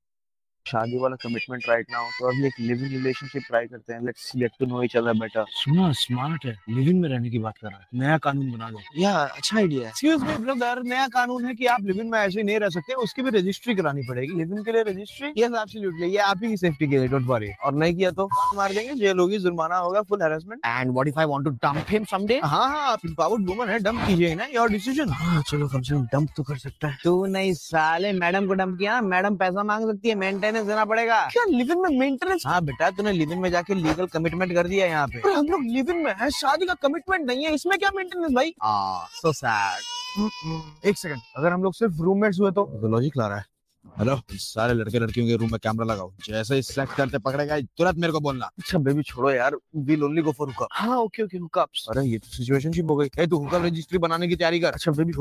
शादी वाला कमिटमेंट राइट नाउ तो अभी एक लिविंग रिलेशनशिप ट्राई करते हैं। Let's get to know each other better सुना स्मार्ट है। लिविंग में रहने की बात कर रहा है। नया कानून बना दो। या अच्छा आइडिया है। एक्सक्यूज मी ब्रदर नया कानून है कि आप लिविंग में ऐसे ही नहीं रह सकते। उसकी भी रजिस्ट्री करानी पड़ेगी। लिविंग के लिए रजिस्ट्री यस एब्सोल्युटली ये आप ही की सेफ्टी के लिए डोंट वरी और नहीं किया तो मार देंगे। जेल होगी जुर्माना होगा full harassment and what if I want to dump him someday हाँ हाँ आप एम्पावर्ड वुमन है डंप कीजिए ना योर डिसीज़न हाँ चलो कम से कम डंप तो कर सकता है। तू नहीं साले मैडम को डंप किया मैडम पैसा मांग सकती है मेंटेनेंस देना पड़ेगा। क्या लिविंग में मेंटेनेंस हाँ बेटा तूने लिविंग में जाके लीगल कमिटमेंट कर दिया यहाँ पे। हम लोग लिविंग में है शादी का कमिटमेंट नहीं है इसमें क्या मेंटेनेंस भाई? आ सो सैड एक सेकंड अगर हम लोग सिर्फ़ रूममेट्स हुए तो? लॉजिक ला रहा है। हेलो सारे लड़के लड़कियों के रूम में कैमरा लगाओ। जैसे ही सेक्स करते पकड़ेगा तुरंत मेरे को बोलना। अच्छा बेबी छोड़ो यार will only go for hookup हाँ ओके ओके हुकअप्स अरे ये तो सिचुएशनशिप हो गई। ए तू हुकअप रजिस्ट्री बनाने की तैयारी कर। अच्छा baby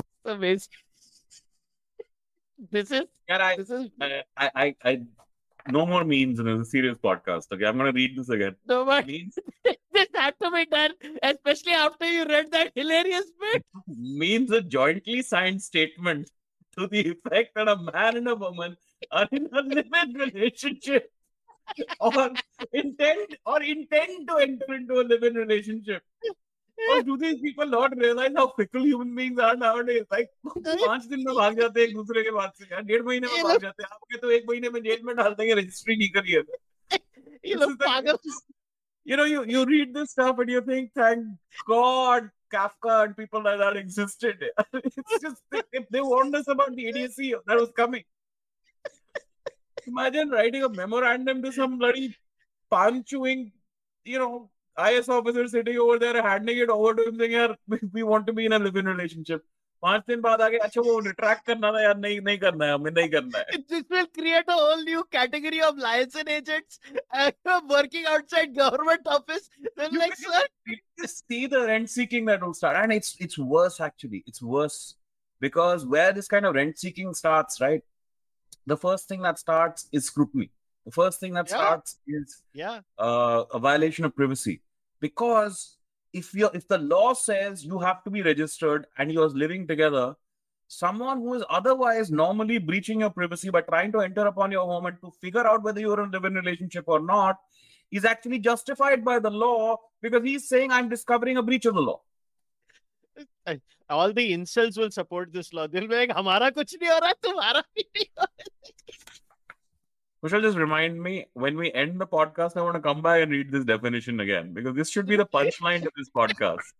is Yeah, I, this is I, I, I, no more memes in a serious podcast. Okay, I'm gonna read this again. no more Memes, this had to be done, especially after you read that hilarious bit. means a jointly signed statement to the effect that a man and a woman are in a live-in relationship or intend or intend to enter into a live-in relationship. Or do these people not realize how fickle human beings are nowadays? Like पांच दिन में भाग जाते हैं एक दूसरे के बाद से यार डेढ़ महीने में ये भाग लोग- जाते हैं आपके तो एक महीने में जेल में डाल देंगे रजिस्ट्री नहीं करी है तो। You This look is the- pagal. you know, you, you read this stuff and you think, thank God Kafka and people like that existed. it's just, they, they, they warned us about the idiocy that was coming. Imagine writing a memorandum to some bloody palm chewing, you know, IS officer sitting over there, handing it over to him saying, यार, we, we want to be in a live-in relationship. पांच दिन बाद आगे अच्छा वो retract करना था यार नहीं नहीं करना है हमें नहीं करना है This will create a whole new category of liaison agents uh, working outside government office. They're You like, can sir, you just see the rent seeking that will start, and it's it's worse actually. It's worse because where this kind of rent seeking starts, right? The first thing that starts is scrutiny. The first thing that Yeah. starts is yeah, uh, a violation of privacy because if you if the law says you have to be registered and you're living together someone who is otherwise normally breaching your privacy by trying to enter upon your home and to figure out whether you're in a live-in relationship or not is actually justified by the law because he's saying i'm discovering a breach of the law all the incels will support this law. They'll be like, हमारा कुछ नहीं हो रहा, तुम्हारा भी नहीं हो रहा. Kushal, just remind me when we end the podcast, I want to come back and read this definition again because this should be the punchline to this podcast.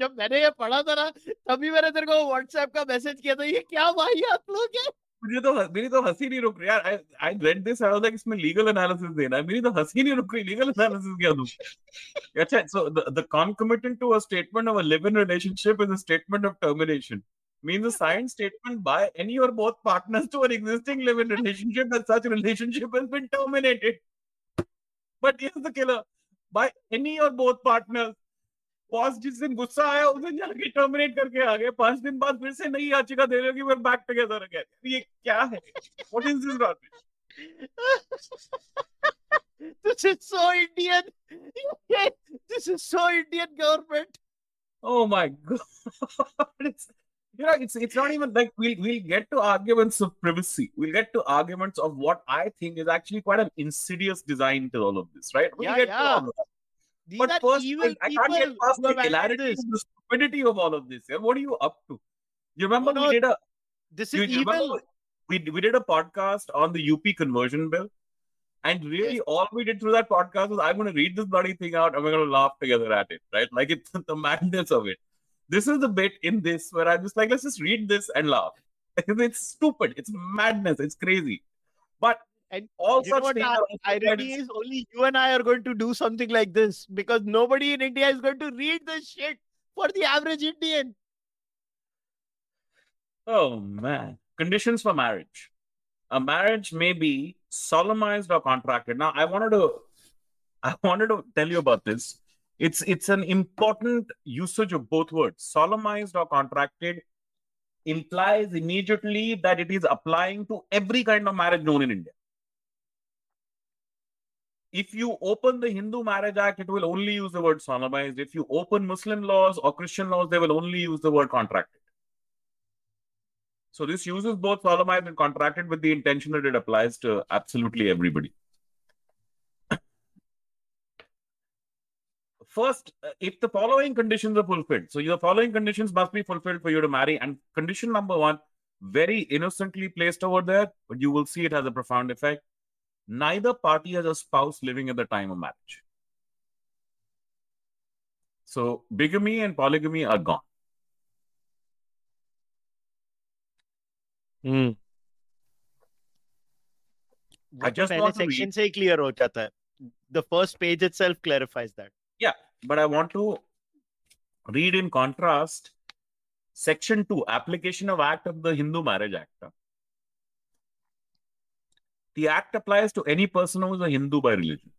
जब मैंने ये पढ़ा था ना तभी मैंने तेरे को व्हाट्सएप का मैसेज किया था ये क्या भाई आप लोग हैं मुझे तो मेरी तो हंसी नहीं रुक रही यार I read this I was like इसमें लीगल एनालिसिस देना है मेरी तो हंसी नहीं रुक रही लीगल एनालिसिस क्या दूं अच्छा so the concomitant to a statement of a live in relationship is a statement of termination means a signed statement by any or both partners to an existing live in relationship that such relationship has been terminated but here's the killer by any or both partners boss जिस दिन गुस्सा आया उस दिन जाके terminate करके आ गए पांच दिन बाद फिर से नई याचिका दे रहे हो कि we're back together again ये क्या है what is this rubbish this is so Indian this is so Indian government oh my god it's you know it's it's not even like we'll we'll get to arguments of privacy we'll get to arguments of what i think is actually quite an insidious design to all of this right we'll Yeah, get yeah. to all of that. these but first I, I can't get past the hilarity the stupidity of all of this yeah? what are you up to you remember oh, No, we did a this is evil we, we did a podcast on the UP conversion bill. And really, Yes. all we did through that podcast was I'm going to read this bloody thing out and we're going to laugh together at it, right? Like it's the madness of it. This is the bit in this where I'm just like, let's just read this and laugh. it's stupid. It's madness. It's crazy. But And all you such what things irony is only you and I are going to do something like this because nobody in India is going to read this shit for the average Indian. Oh man. Conditions for marriage. A marriage may be solemnized or contracted. Now I wanted to I wanted to tell you about this. It's it's an important usage of both words. Solemnized or contracted implies immediately that it is applying to every kind of marriage known in India. If you open the Hindu Marriage Act, it will only use the word solemnized. If you open Muslim laws or Christian laws, they will only use the word contracted. So this uses both solemnized and contracted with the intention that it applies to absolutely everybody. First, uh, if the following conditions are fulfilled, so the following conditions must be fulfilled for you to marry. And condition number one, very innocently placed over there, but you will see it has a profound effect. Neither party has a spouse living at the time of marriage. So bigamy and polygamy are gone. Hmm I just पहले want to section read- से ही clear हो जाता है the first page itself clarifies that but I want to read in contrast section 2 application of act of the Hindu Marriage Act. the act applies to any person who is a Hindu by religion.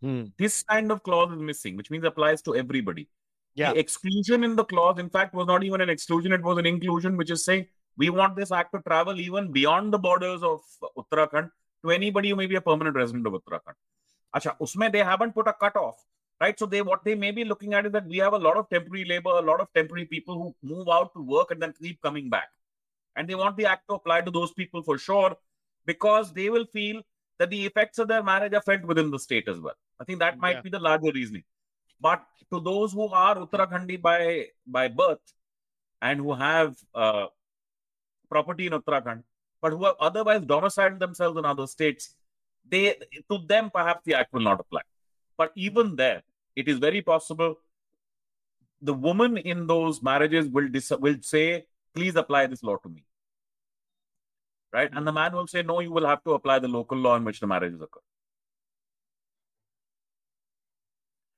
Hmm. This kind of clause is missing, which means applies to everybody. Yeah. The exclusion in the clause, in fact, was not even an exclusion, it was an inclusion, which is saying we want this act to travel even beyond the borders of Uttarakhand to anybody who may be a permanent resident of Uttarakhand. Acha, usme they haven't put a cutoff, right? So they what they may be looking at is that we have a lot of temporary labor, a lot of temporary people who move out to work and then keep coming back. And they want the act to apply to those people for sure, because they will feel that the effects of their marriage are felt within the state as well. I think that might Yeah. be the larger reasoning. But to those who are Uttarakhandi by by birth and who have uh, property in Uttarakhand, but who have otherwise domiciled themselves in other states, they to them perhaps the act will not apply. But even there, it is very possible the woman in those marriages will dis- will say, "Please apply this law to me." Right, and the man will say, "No, you will have to apply the local law in which the marriages occur."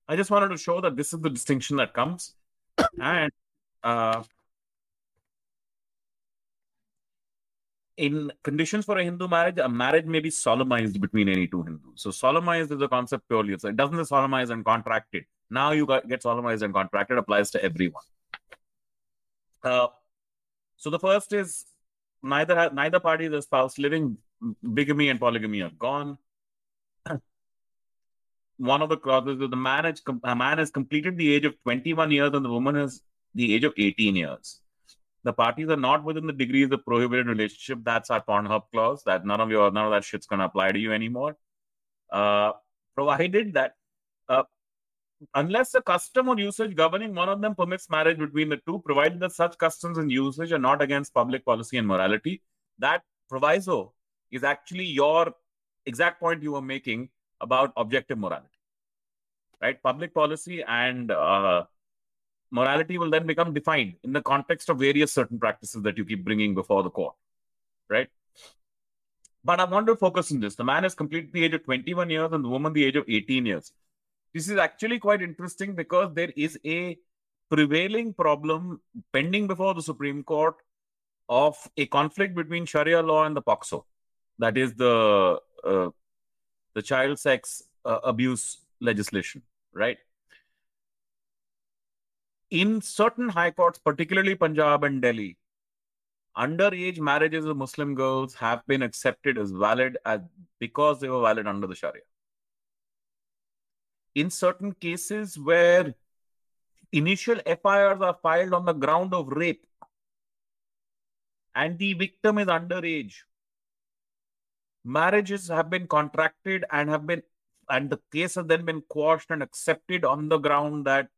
I just wanted to show that this is the distinction that comes, and uh, in conditions for a Hindu marriage, a marriage may be solemnized between any two Hindus. So solemnized is a concept purely. So it doesn't say solemnized and contracted. Now you get solemnized and contracted applies to everyone. Uh, so the first is neither neither party is a spouse living. Bigamy and polygamy are gone. One of the clauses is the marriage a man has completed the age of 21 years and the woman has the age of 18 years the parties are not within the degrees of prohibited relationship. That's our Pornhub clause. That none of your none of that shit's gonna apply to you anymore. Uh, provided that uh, unless the custom or usage governing one of them permits marriage between the two, provided that such customs and usage are not against public policy and morality, that proviso is actually your exact point you were making about objective morality. Right? Public policy and uh, morality will then become defined in the context of various certain practices that you keep bringing before the court, right? But I want to focus on this. The man has completed the age of 21 years and the woman the age of 18 years. This is actually quite interesting because there is a prevailing problem pending before the Supreme Court of a conflict between Sharia law and the POCSO, that is the uh, the child sex uh, abuse legislation, right? In certain high courts, particularly Punjab and Delhi, underage marriages of Muslim girls have been accepted as valid as because they were valid under the Sharia. In certain cases where initial FIRs are filed on the ground of rape and the victim is underage, marriages have been contracted and have been and the case has then been quashed and accepted on the ground that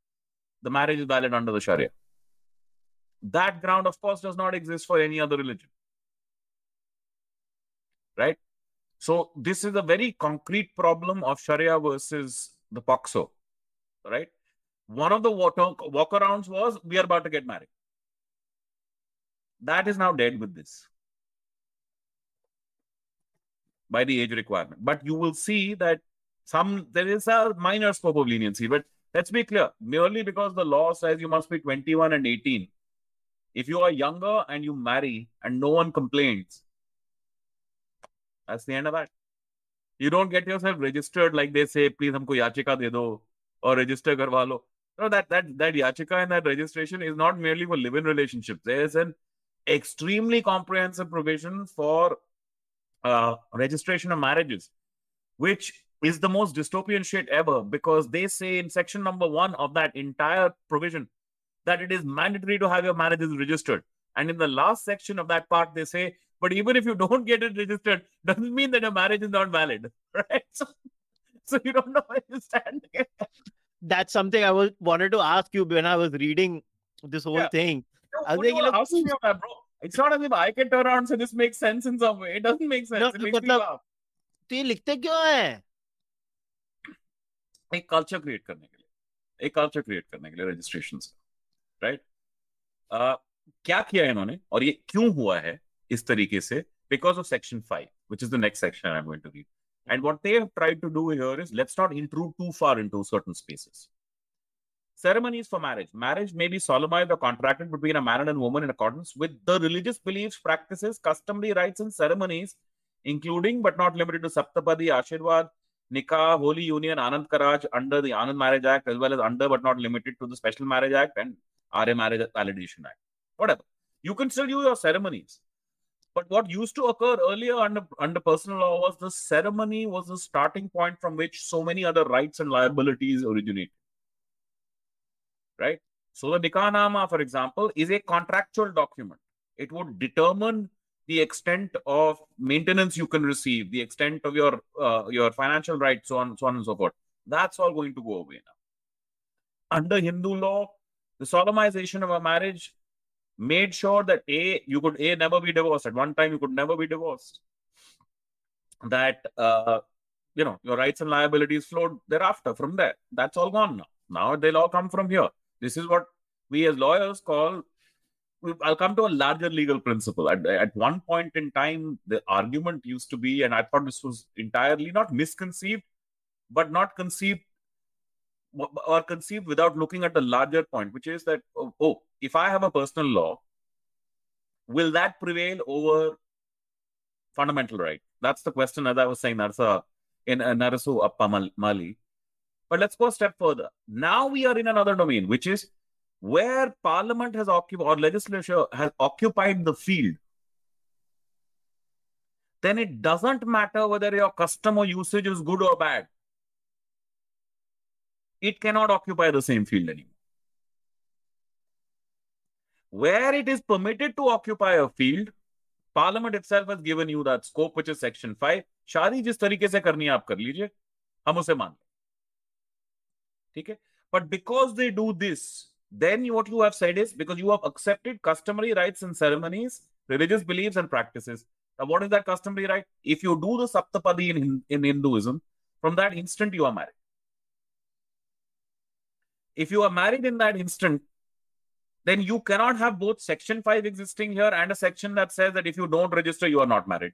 the marriage is valid under the Sharia. That ground, of course, does not exist for any other religion. Right? So, this is a very concrete problem of Sharia versus the POCSO. Right? One of the walk- walkarounds was we are about to get married. That is now dead with this by the age requirement. But you will see that some there is a minor scope of leniency, but let's be clear. Merely because the law says you must be 21 and 18 if you are younger and you marry and no one complains that's the end of that. You don't get yourself registered like they say please humko yachika de do or register karwa lo no that that that yachika and that registration is not merely for live-in relationships. There is an extremely comprehensive provision for uh, registration of marriages which is the most dystopian shit ever because they say in section number one of that entire provision that it is mandatory to have your marriages registered. And in the last section of that part, they say, but even if you don't get it registered, doesn't mean that your marriage is not valid, right? So, so you don't know where you stand. That's something I was wanted to ask you when I was reading this whole Yeah. thing. I was What do you thinking, wanna look, ask me about that, bro? It's not as if I can turn around and say this makes sense in some way. It doesn't make sense. No, it makes me matlab- laugh. तो ये लिखते क्यों है एक culture create करने के लिए एक कल्चर क्रिएट करने के लिए रजिस्ट्रेशन राइट क्या किया इन्होंने और ये क्यों हुआ है इस तरीके से because of section five which is the next section I am going to read and what they have tried to do here is let's not intrude to far into certain spaces Ceremonies for marriage. Marriage may be solemnized or contracted between a man and a woman in accordance with the religious beliefs, practices, customary rites, and ceremonies including but not limited to Saptapadi, Ashirwad, Nikah, Holy Union, Anand Karaj under the Anand Marriage Act, as well as under but not limited to the Special Marriage Act and Arya Marriage Validation Act. Whatever. You can still do your ceremonies. But what used to occur earlier under, under personal law was the ceremony was the starting point from which so many other rights and liabilities originate. Right? So the Nikah for example, is a contractual document. It would determine the extent of maintenance you can receive, the extent of your uh, your financial rights, so on, so on and so forth. That's all going to go away now. Under Hindu law, the solemnization of a marriage made sure that a you could a never be divorced. At one time you could never be divorced. That uh, you know your rights and liabilities flowed thereafter. From there that's all gone now. Now they'll all come from here. This is what we as lawyers call I'll come to a larger legal principle. At, at one point in time, the argument used to be, and I thought this was entirely not misconceived, but not conceived or conceived without looking at the larger point, which is that, oh, oh, if I have a personal law, will that prevail over fundamental right? That's the question, as I was saying, Narsa in uh, Narasu Appa Mali. But let's go a step further. Now we are in another domain, which is where parliament has occupied or legislature has occupied the field. Then it doesn't matter whether your customer usage is good or bad it cannot occupy the same field anymore. Where it is permitted to occupy a field, Parliament itself has given you that scope, which is Section 5. शादी जिस तरीके से करनी है आप कर लीजिए हम उसे मान ठीक है but because they do this then what you have said is because you have accepted customary rights and ceremonies religious beliefs and practices now what is that customary right if you do the saptapadi in, in hinduism from that instant you are married if you are married in that instant, then you cannot have both section 5 existing here and a section that says that if you don't register, you are not married.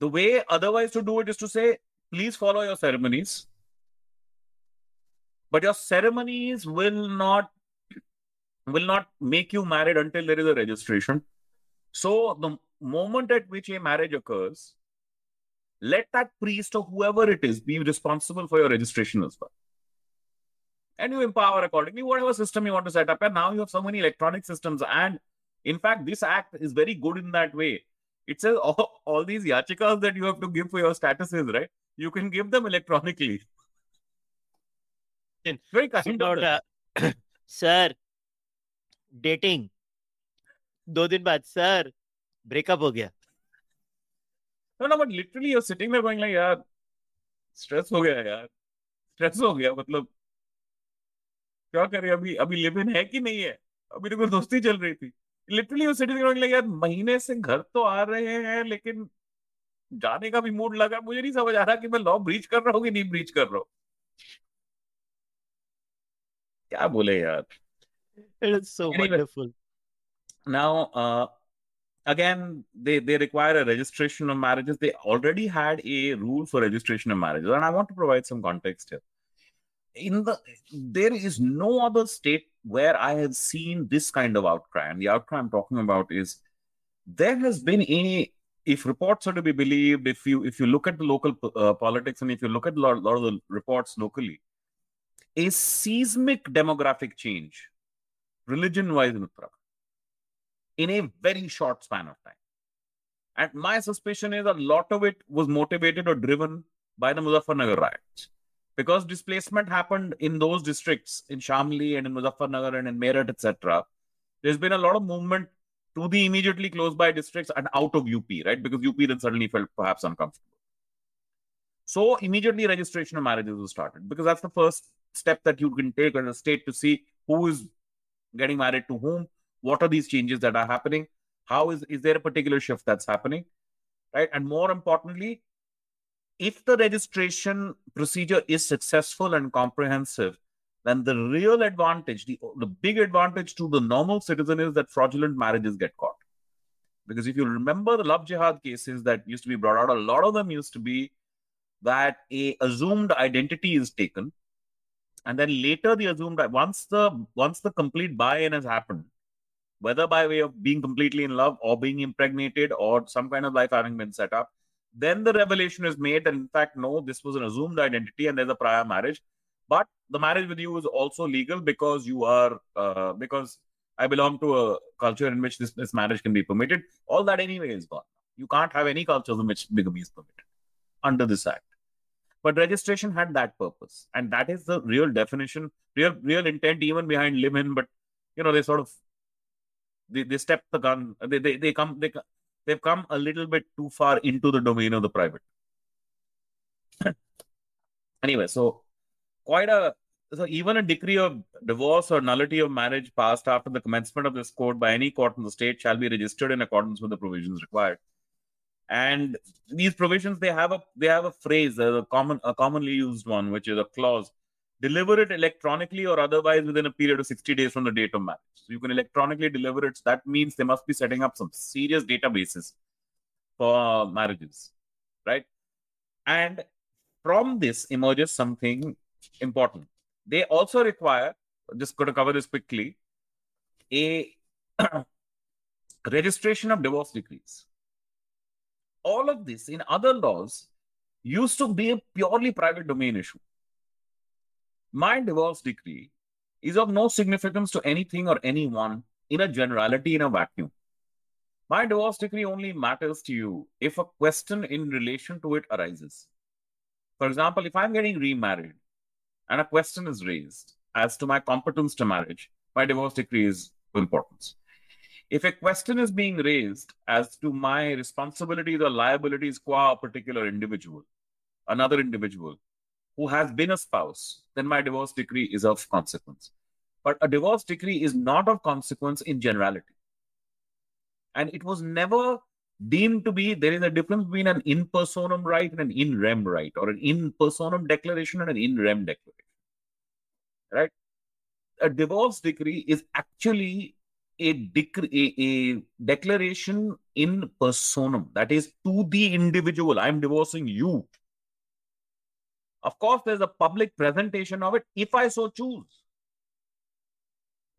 The way otherwise to do it is to say, please follow your ceremonies. But your ceremonies will not will not make you married until there is a registration. So the moment at which a marriage occurs, let that priest or whoever it is be responsible for your registration as well. And you empower accordingly, whatever system you want to set up. And now you have so many electronic systems. And in fact, this act is very good in that way. It says all, all these yachikas that you have to give for your statuses, right? You can give them electronically. Very kind of uh, sir, dating. दो दिन बाद sir breakup हो गया। No, no, but literally you're sitting there going like, यार stress हो गया यार। Stress हो गया मतलब क्या करें अभी? अभी लिव इन है कि नहीं है? अभी तो दोस्ती चल रही थी। लिटरली सिटिंग गोइंग लाइक यार महीने से घर तो आ रहे हैं लेकिन जाने का भी मूड लगा मुझे नहीं समझ आ रहा कि मैं लॉ ब्रीच कर रहा हूँ कि नहीं ब्रीच कर रहा हूँ। क्या बोले यार It's so anyway, wonderful. Now, uh, again they they require a registration of marriages they already had a rule for registration of marriages and i want to provide some context here in the there is no other state where i have seen this kind of outcry and the outcry i'm talking about is there has been a if reports are to be believed if you if you look at the local uh, politics and if you look at a lot, lot of the reports locally a seismic demographic change religion wise in uttarakhand in a very short span of time. And my suspicion is a lot of it was motivated or driven by the Muzaffarnagar riots. Because displacement happened in those districts, in Shamli and in Muzaffarnagar and in Meerut, etc. There's been a lot of movement to the immediately close by districts and out of UP, right? Because UP then suddenly felt perhaps uncomfortable. So immediately registration of marriages was started because that's the first step that you can take as a state to see who is getting married to whom what are these changes that are happening how is is there a particular shift that's happening right? And more importantly if the registration procedure is successful and comprehensive then the real advantage the, the big advantage to the normal citizen is that fraudulent marriages get caught. Because if you remember the love jihad cases that used to be brought out a lot of them used to be that a assumed identity is taken and then later the assumed once the once the complete buy-in has happened whether by way of being completely in love or being impregnated or some kind of life having been set up. Then the revelation is made that, in fact, no, this was an assumed identity and there's a prior marriage. But the marriage with you is also legal because you are, uh, because I belong to a culture in which this, this marriage can be permitted. All that anyway is gone. You can't have any cultures in which bigamy is permitted under this act. But registration had that purpose, and that is the real definition, real real intent even behind live-in. But you know, they sort of they, they step the gun. They, they they come they they've come a little bit too far into the domain of the private. anyway, so quite a so even a decree of divorce or nullity of marriage passed after the commencement of this court by any court in the state shall be registered in accordance with the provisions required and these provisions they have a they have a phrase a common a commonly used one which is a clause deliver it electronically or otherwise within a period of 60 days from the date of marriage. So you can electronically deliver it. That means they must be setting up some serious databases for marriages right? And from this emerges something important. They also require just going to cover this quickly a registration of divorce decrees all of this in other laws used to be a purely private domain issue. My divorce decree is of no significance to anything or anyone in a generality in a vacuum. My divorce decree only matters to you if a question in relation to it arises. For example, if I'm getting remarried and a question is raised as to my competence to marriage, my divorce decree is of importance. If a question is being raised as to my responsibilities or liabilities qua a particular individual, another individual who has been a spouse, then my divorce decree is of consequence. But a divorce decree is not of consequence in generality. And it was never deemed to be there is a difference between an in personam right and an in rem right, or an in personam declaration and an in rem declaration. Right? A divorce decree is actually a, dec- a, a declaration in personam, that is to the individual. I'm divorcing you. Of course, there's a public presentation of it if I so choose.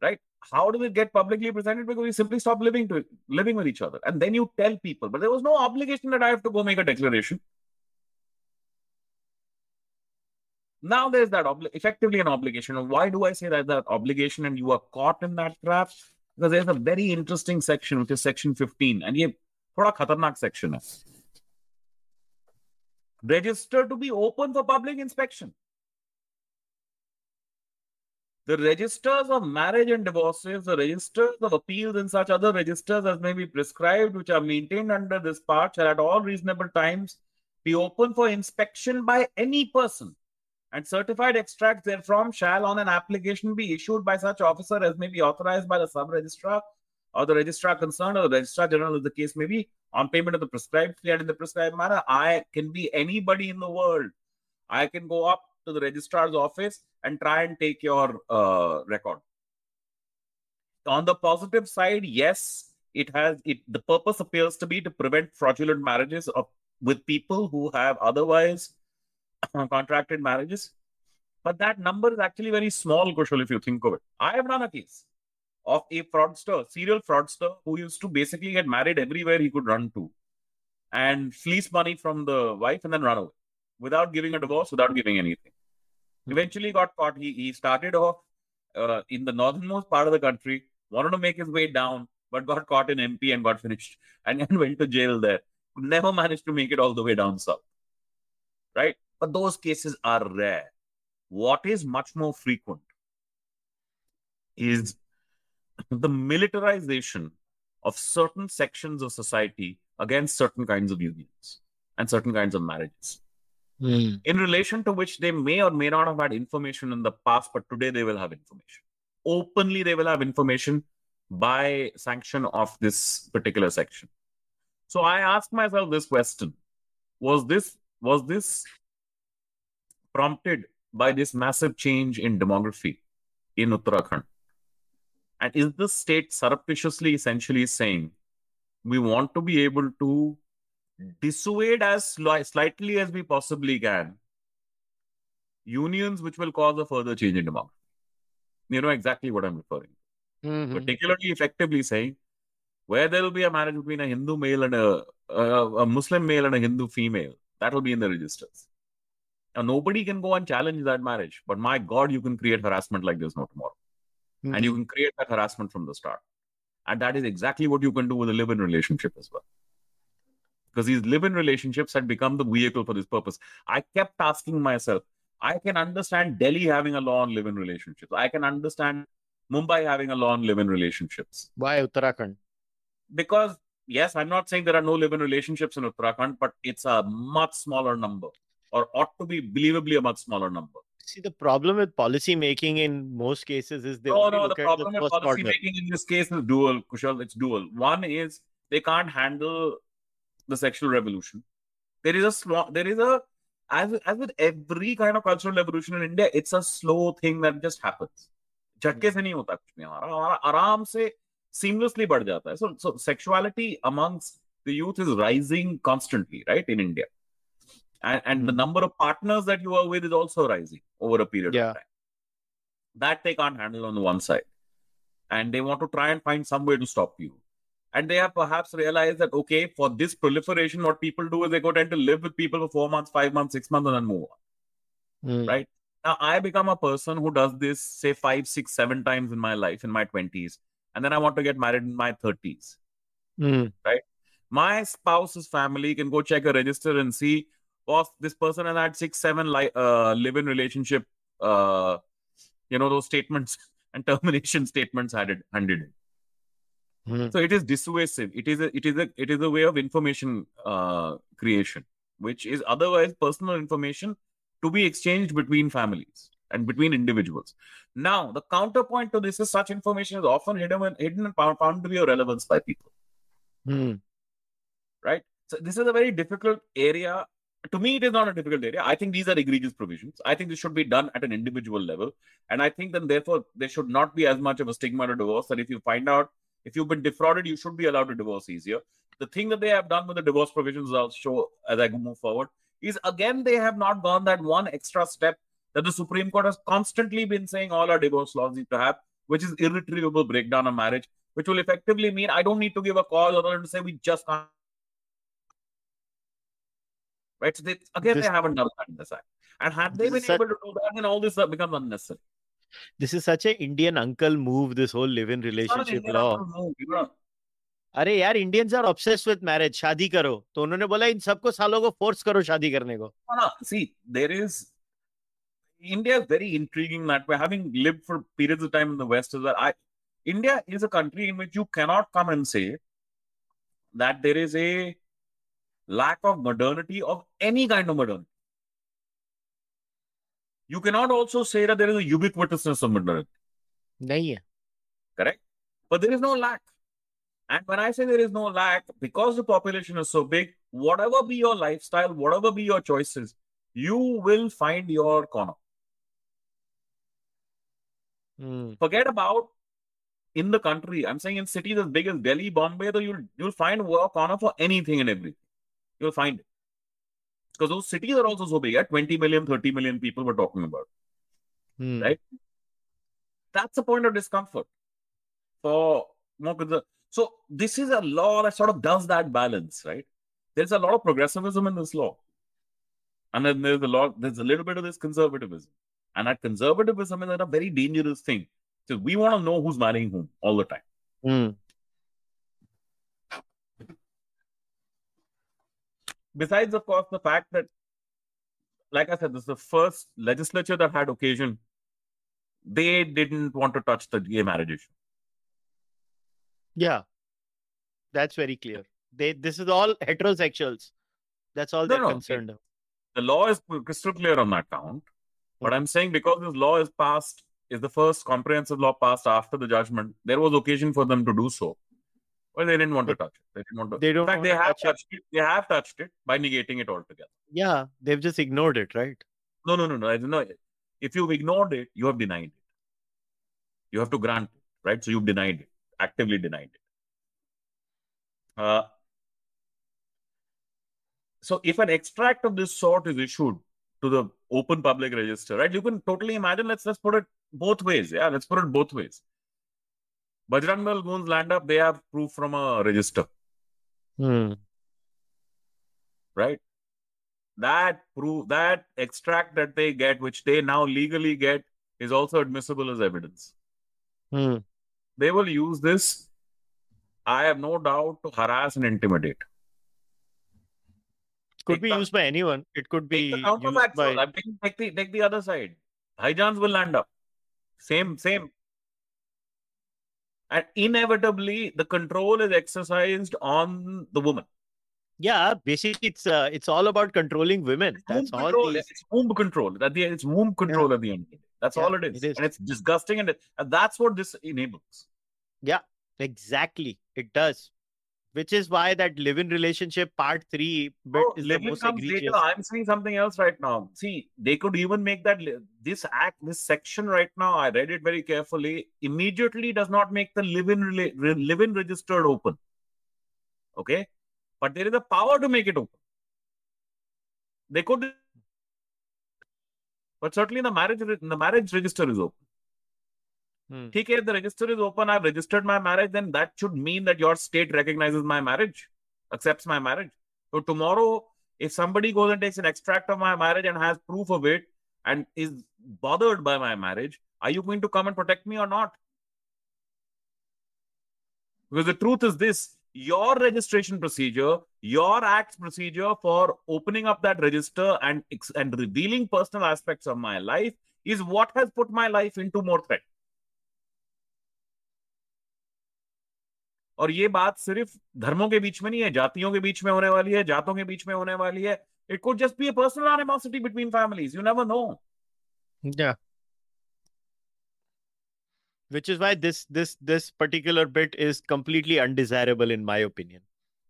Right? How does it get publicly presented? Because we simply stop living to living with each other. And then you tell people. But there was no obligation that I have to go make a declaration. Now there's that obli- effectively an obligation. Why do I say that that obligation and you are caught in that trap? because there's a very interesting section which is section 15 and ये थोड़ा खतरनाक section है register to be open for public inspection the registers of marriage and divorces, the registers of appeals and such other registers as may be prescribed, which are maintained under this part, shall at all reasonable times be open for inspection by any person and certified extracts therefrom shall on an application be issued by such officer as may be authorized by the sub-registrar or the registrar concerned or the registrar general as the case may be on payment of the prescribed fee and in the prescribed manner. I can be anybody in the world. I can go up to the registrar's office and try and take your uh, record. On the positive side yes it has it the purpose appears to be to prevent fraudulent marriages of with people who have otherwise contracted marriages. But that number is actually very small, Kushal, if you think of it. I have run a case of a fraudster, serial fraudster, who used to basically get married everywhere he could run to and fleece money from the wife and then run away without giving a divorce, without giving anything. Eventually got caught. He, he started off uh, in the northernmost part of the country, wanted to make his way down, but got caught in MP and got finished and, and went to jail there. Never managed to make it all the way down south. Right? But those cases are rare. What is much more frequent is the militarization of certain sections of society against certain kinds of unions and certain kinds of marriages. Mm. In relation to which they may or may not have had information in the past, but today they will have information. Openly, they will have information by sanction of this particular section. So I ask myself this question: Was this was this prompted by this massive change in demography in Uttarakhand? And is the state surreptitiously essentially saying we want to be able to dissuade as slightly as we possibly can unions which will cause a further change in demography? You know exactly what I'm referring to. Mhm. particularly effectively saying where there will be a marriage between a Hindu male and a, a, a Muslim male and a Hindu female, that will be in the registers. Now, nobody can go and challenge that marriage, but my God, you can create harassment like there's no tomorrow. Hmm. And you can create that harassment from the start. And that is exactly what you can do with a live in relationship as well. Because these live in relationships had become the vehicle for this purpose. I kept asking myself, I can understand Delhi having a law on live in relationships. I can understand Mumbai having a law on live in relationships. Why Uttarakhand? Because, yes, I'm not saying there are no live in relationships in Uttarakhand, but it's a much smaller number or ought to be believably a much smaller number. See, the problem with policy making in most cases is they no, only no, the look at problem the with first policy order. making in this case is dual, Kushal. It's dual. One is they can't handle the sexual revolution. There is a small, there is a, as, as with every kind of cultural revolution in India, it's a slow thing that just happens. झटके से नहीं होता कुछ भी हमारा हमारा आराम से seamlessly बढ़ जाता है. So, so sexuality amongst the youth is rising constantly, right, in India. and, and the Hmm. number of partners that you are with is also rising over a period Yeah. of time. That they can't handle on the one side. And they want to try and find some way to stop you. And they have perhaps realized that, okay, for this proliferation, what people do is they go tend to live with people for four months, five months, six months, and then move on. Mm. Right. Now, I become a person who does this, say, five, six, seven times in my life, in my 20s. And then I want to get married in my 30s. Mm. My spouse's family can go check a register and see, oh, this person has had six, seven li- uh, live in relationship, uh, you know, those statements and termination statements handed, handed in. Mm. So it is dissuasive. It is a it is a it is a way of information uh, creation, which is otherwise personal information to be exchanged between families and between individuals. Now, the counterpoint to this is such information is often hidden and hidden and found, found to be of relevance by people. Mm. Right. So this is a very difficult area. To me, it is not a difficult area. I think these are egregious provisions. I think this should be done at an individual level, and I think then therefore there should not be as much of a stigma to divorce. That if you find out if you've been defrauded, you should be allowed to divorce easier. The thing that they have done with the divorce provisions, I'll show as I move forward, is again they have not gone that one extra step that the Supreme Court has constantly been saying all our divorce laws need to have, which is irretrievable breakdown of marriage, which will effectively mean I don't need to give a cause other than to say we just can't Right? So they, again, This- they haven't done that in this act. And had they This been is such- able to do that, then all this stuff becomes unnecessary. This is such a Indian uncle move, this whole live-in It's not an relationship Indian law. uncle move. You know, अरे यार Indians are obsessed with marriage शादी करो तो उन्होंने बोला इन सबको सालों को फोर्स करो शादी करने को No, no. See, there is India is very intriguing that way. Having lived for periods of time in the West, is that I India is a country in which you cannot come and say that there is a lack of modernity of any kind of modernity. You cannot also say that there is a ubiquitousness of modernity. Nahi hai. Correct? But there is no lack. And when I say there is no lack, because the population is so big, whatever be your lifestyle, whatever be your choices, you will find your corner. Mm. Forget about in the country. I'm saying in cities as big as Delhi, Bombay, though you'll you'll find work corner for anything and everything. You'll find it. Because those cities are also so big, yeah? 20 million, 30 million people we're talking about. Hmm. Right? That's a point of discomfort for more. So this is a law that sort of does that balance, right? There's a lot of progressivism in this law. And then there's a lot, there's a little bit of this conservatism. And that conservatism is a very dangerous thing. So we want to know who's marrying whom all the time. Hmm. Besides, of course, the fact that, like I said, this is the first legislature that had occasion. They didn't want to touch the gay marriage issue. Yeah, that's very clear. They this is all heterosexuals. That's all No, they're no, concerned of. The law is crystal clear on that count. But I'm saying because this law is passed, is the first comprehensive law passed after the judgment, there was occasion for them to do so. Well, they didn't want to touch it. They didn't want to. They don't In fact, they to have touch it. touched it. They have touched it by negating it altogether. Yeah, they've just ignored it, right? No, no, no, no. I don't know. If you've ignored it, you have denied it. You have to grant it, right? So you've denied it, actively denied it. Uh, so if an extract of this sort is issued to the open public register, right? You can totally imagine. Let's let's put it both ways. Yeah, let's put it both ways. Bajrang Dal goons land up, they have proof from a register, Hmm. right? That proof, that extract that they get, which they now legally get, is also admissible as evidence. Hmm. They will use this, I have no doubt, to harass and intimidate. Could Take be the- used by anyone. It could be Take the used by. I'm taking, take, the, take the other side. Hijans will land up. Same, same. And inevitably, the control is exercised on the woman. Yeah, basically, it's uh, it's all about controlling women. It's That's all. control. These, It's womb control. At the end, it's womb control at the end. of the day. That's Yeah, all it is. it is. And it's disgusting, and, it, and that's what this enables. Yeah exactly, it does. Which is why that live-in relationship part three bit Oh, is the most egregious. later. I'm saying something else right now. See, they could even make that li- this act, this section right now. I read it very carefully. Immediately does not make the live-in rela- re- live-in registered open. Okay, but there is a power to make it open. They could, but certainly the marriage re- the marriage register is open. Hmm. Okay, if the register is open, I've registered my marriage, then that should mean that your state recognizes my marriage, accepts my marriage. So tomorrow, if somebody goes and takes an extract of my marriage and has proof of it and is bothered by my marriage, are you going to come and protect me or not? Because the truth is this your registration procedure, your acts procedure for opening up that register and, and revealing personal aspects of my life is what has put my life into more threat. और ये बात सिर्फ़ धर्मों के बीच में नहीं है जातियों के बीच में होने वाली है जातों के बीच में होने वाली है it could just be a personal animosity between families you never know Yeah. Which is why this this this particular bit is completely undesirable in my opinion.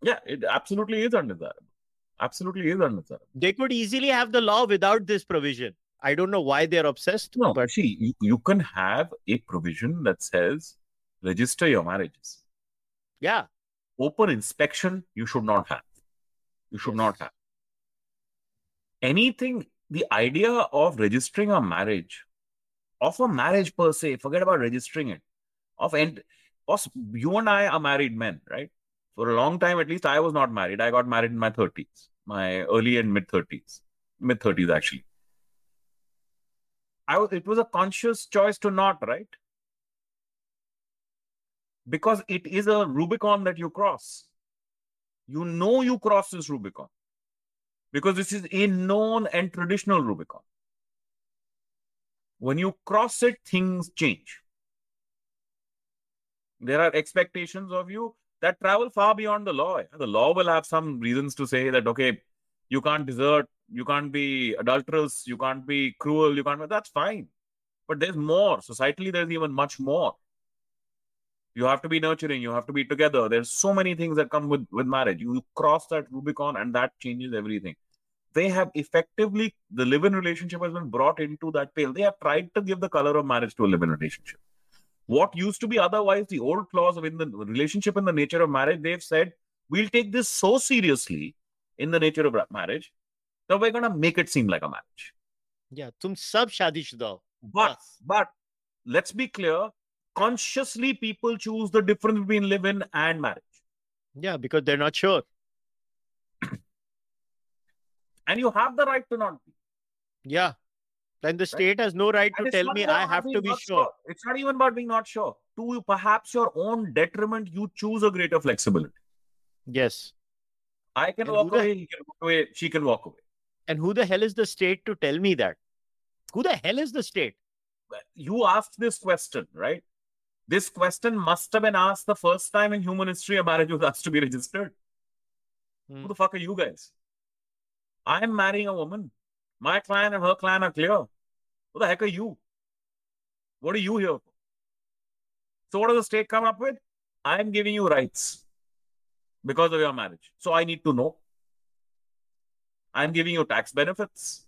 yeah it absolutely is undesirable absolutely is undesirable They could easily have the law without this provision. I don't know why they're obsessed, no but see you, you can have a provision that says register your marriages yeah, open inspection you should not have. You should Yes. not have. Anything the idea of registering a marriage of a marriage per se forget about registering it of and us- you and i are married men right? For a long time at least i was not married. I got married in my 30s my early and mid 30s mid 30s actually. I was it was a conscious choice to not right because it is a rubicon that you cross. You know you cross this rubicon. Because this is a known and traditional rubicon. When you cross it things change. There are expectations of you that travel far beyond the law. The law will have some reasons to say that okay you can't desert you can't be adulterous you can't be cruel you can't that's fine. But there's more. Societally there's even much more you have to be nurturing you have to be together. There's so many things that come with with marriage. You cross that rubicon and that changes everything. They have effectively the live-in relationship has been brought into that pale. They have tried to give the color of marriage to a live-in relationship. What used to be otherwise the old clause of in the relationship and the nature of marriage they've said we'll take this so seriously in the nature of marriage that we're going to make it seem like a marriage. Yeah tum sab shadi but but let's be clear consciously people choose the difference between live-in and marriage Yeah, because they're not sure. and you have the right to not be Yeah. Then the state has no right to And it's tell me I have to be not sure. It's not even about being not sure. To perhaps your own detriment, you choose a greater flexibility. Yes. I can And walk away, he can walk away, she can walk away. And who the hell is the state to tell me that? Who the hell is the state? You asked this question, right? This question must have been asked the first time in human history a marriage was asked to be registered. Hmm. Who the fuck are you guys? I am marrying a woman. My clan and her clan are clear. Who the heck are you? What are you here for? So, what does the state come up with? I am giving you rights because of your marriage. So, I need to know. I am giving you tax benefits.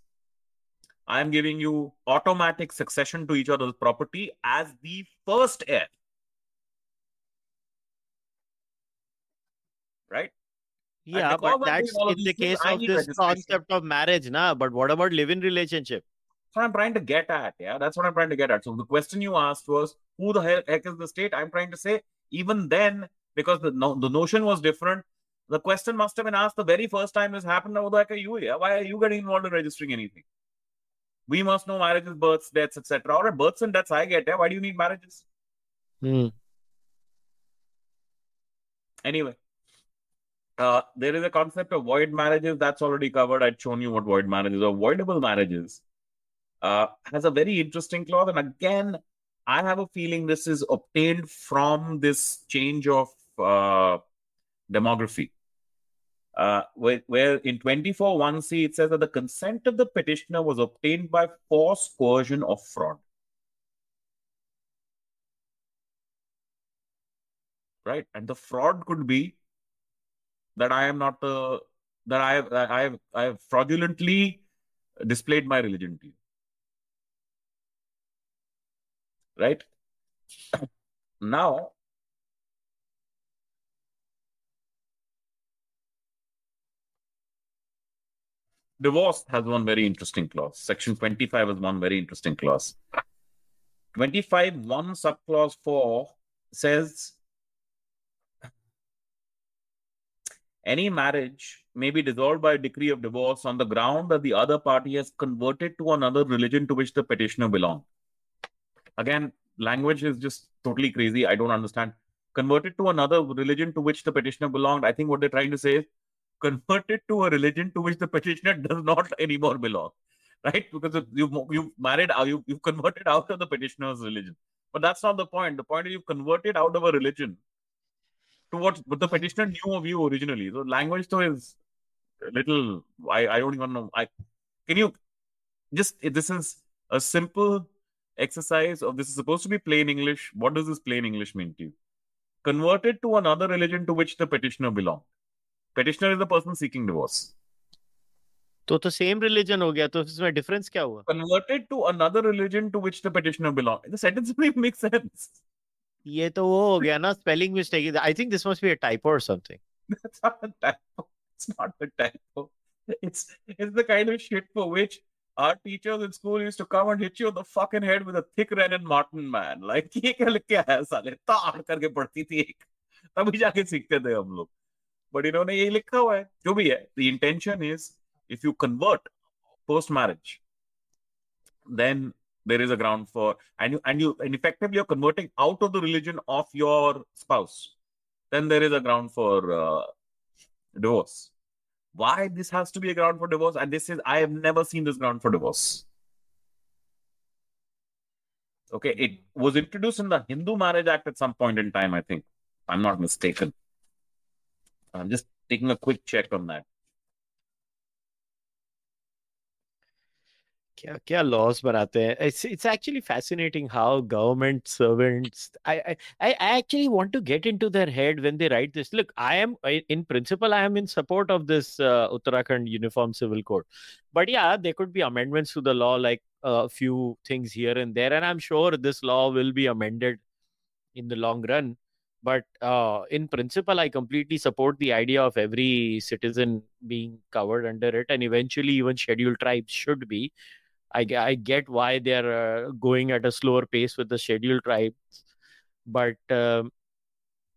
I am giving you automatic succession to each other's property as the first heir. Right? Yeah, but that's doing all of in the case of this concept of marriage, na. But what about live-in relationship? what I'm trying to get at. Yeah, that's what I'm trying to get at. So the question you asked was, who the hell heck is the state? I'm trying to say, even then, because the no, the notion was different, the question must have been asked the very first time this happened. Oh, like, are you? Yeah, why are you getting involved in registering anything? We must know marriages, births, deaths, etc. All right, births and deaths, I get. Yeah, why do you need marriages? Hmm. Anyway, uh, there is a concept of void marriages that's already covered. I'd shown you what void marriages are. Voidable marriages uh, has a very interesting clause, and again, I have a feeling this is obtained from this change of uh, demography. Uh, where, where in 24 1c it says that the consent of the petitioner was obtained by force, coercion, or fraud. Right, and the fraud could be that I am not the that I have I have I have fraudulently displayed my religion to you. Right now, divorce has one very interesting clause. Section 25 has one very interesting clause. 25 1 subclause 4 says any marriage may be dissolved by a decree of divorce on the ground that the other party has converted to another religion to which the petitioner belonged. Again, language is just totally crazy. I don't understand. Converted to another religion to which the petitioner belonged. I think what they're trying to say is converted to a religion to which the petitioner does not anymore belong, right? Because you've you've married, uh, you you've converted out of the petitioner's religion. But that's not the point. The point is you've converted out of a religion to what, what the petitioner knew of you originally. So language though is a little. I I don't even know. I can you just this is a simple exercise of this is supposed to be plain English. What does this plain English mean to you? Converted to another religion to which the petitioner belonged. Petitioner is the person seeking divorce. तो तो same religion हो गया तो इसमें difference क्या हुआ Converted to another religion to which the petitioner belonged. The sentence makes sense. ये तो वो हो गया ना spelling mistake I think this must be a typo or something That's not a typo. It's not a typo. It's it's the kind of shit for which our teachers in school used to come and hit you on the fucking head with a thick red and Martin man. Like ये क्या लिख के आया साले ताड़ करके पढ़ती थी एक तभी जाके सीखते थे हम लोग बट इन्होंने ये लिखा हुआ है जो भी है the intention is if you convert post marriage then there is a ground for and you and you and effectively you're converting out of the religion of your spouse then there is a ground for uh, divorce why this has to be a ground for divorce and this is i have never seen this ground for divorce okay it was introduced in the hindu marriage act at some point in time i think if i'm not mistaken i'm just taking a quick check on that क्या क्या loss बनाते हैं it's it's actually fascinating how government servants I I I actually want to get into their head when they right this look I am in principle i am in support of this uh, uttarakhand uniform civil code but yeah there could be amendments to the law like a few things here and there and i'm sure this law will be amended in the long run but uh, in principle i completely support the idea of every citizen being covered under it and eventually even scheduled tribes should be I, I get why they're uh, going at a slower pace with the scheduled tribes, but um,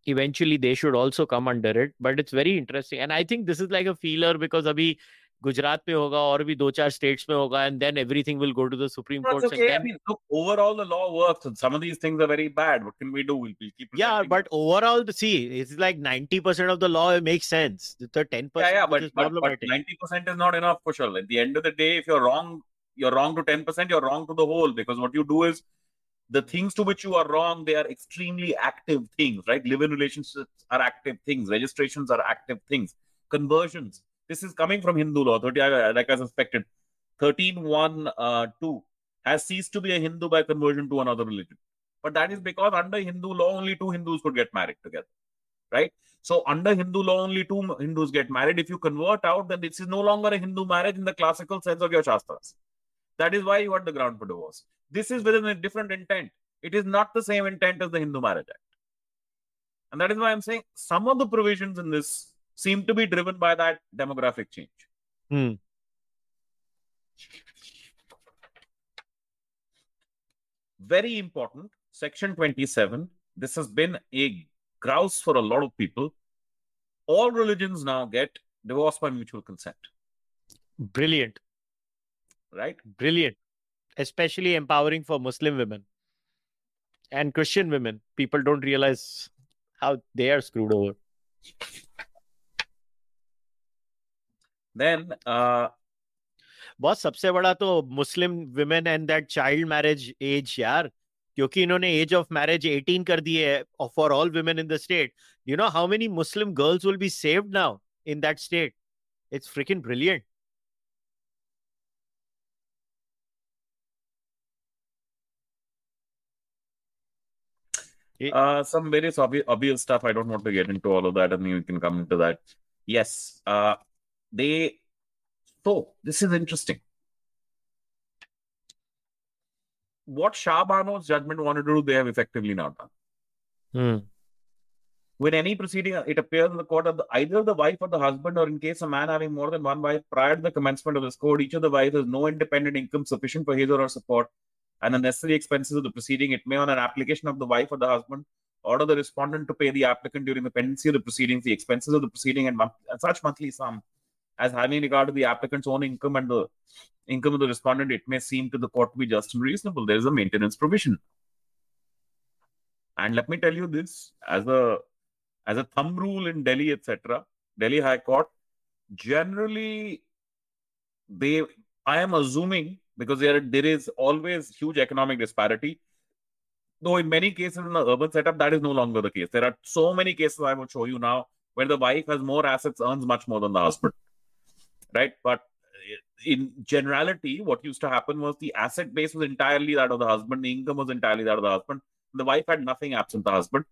eventually they should also come under it. But it's very interesting, and I think this is like a feeler because अभी Gujarat pe hoga or bhi do char states mein and then everything will go to the Supreme Court. Okay. I mean, look, overall the law works. Some of these things are very bad. What can we do? We'll, keep. Yeah, but overall, the, see, it's like ninety percent of the law makes sense. The ten percent. Yeah, yeah, but, but, but ninety percent is not enough, for sure. At the end of the day, if you're wrong, you're wrong to ten percent. You're wrong to the whole because what you do is the things to which you are wrong, they are extremely active things, right? Live in relationships are active things, registrations are active things, conversions this is coming from Hindu law. 30, like I suspected, thirteen one uh, two has ceased to be a Hindu by conversion to another religion. But that is because under Hindu law, only two Hindus could get married together, right? So under Hindu law, only two Hindus get married. If you convert out, then this is no longer a Hindu marriage in the classical sense of your shastras. That is why you got the ground for divorce. This is within a different intent. It is not the same intent as the Hindu Marriage Act. And that is why I'm saying some of the provisions in this seem to be driven by that demographic change. Hmm. very important. Section 27. This has been a grouse for a lot of people. All religions now get divorce by mutual consent, Brilliant. right? Brilliant. Especially empowering for Muslim women and Christian women. People don't realize how they are screwed over Then, uh, बहुत सबसे बड़ा तो मुस्लिम women and that child marriage age यार क्योंकि इन्होंने as of marriage 18 कर दी है for all women in the state you know how many muslim girls will be saved now in that state it's freaking brilliant uh, some various obvious, obvious stuff. I don't want to get into all of that. I think we can come into that. Yes. Uh, they. So this is interesting. What Shah judgment wanted to do, they have effectively not done. Hmm. When any proceeding, it appears in the court that the, either the wife or the husband, or in case a man having more than one wife, prior to the commencement of this code, each of the wives has no independent income sufficient for his or her support and the necessary expenses of the proceeding, it may, on an application of the wife or the husband, order the respondent to pay the applicant during the pendency of the proceedings the expenses of the proceeding and, month- and such monthly sum as having regard to the applicant's own income and the income of the respondent, it may seem to the court to be just and reasonable. There is a maintenance provision. And let me tell you this as a as a thumb rule in Delhi, etc., Delhi High Court, generally they I am assuming because there there is always huge economic disparity. Though in many cases in the urban setup, that is no longer the case. There are so many cases I will show you now where the wife has more assets, earns much more than the husband. Right? But in generality, what used to happen was the asset base was entirely that of the husband, the income was entirely that of the husband. The wife had nothing absent the husband.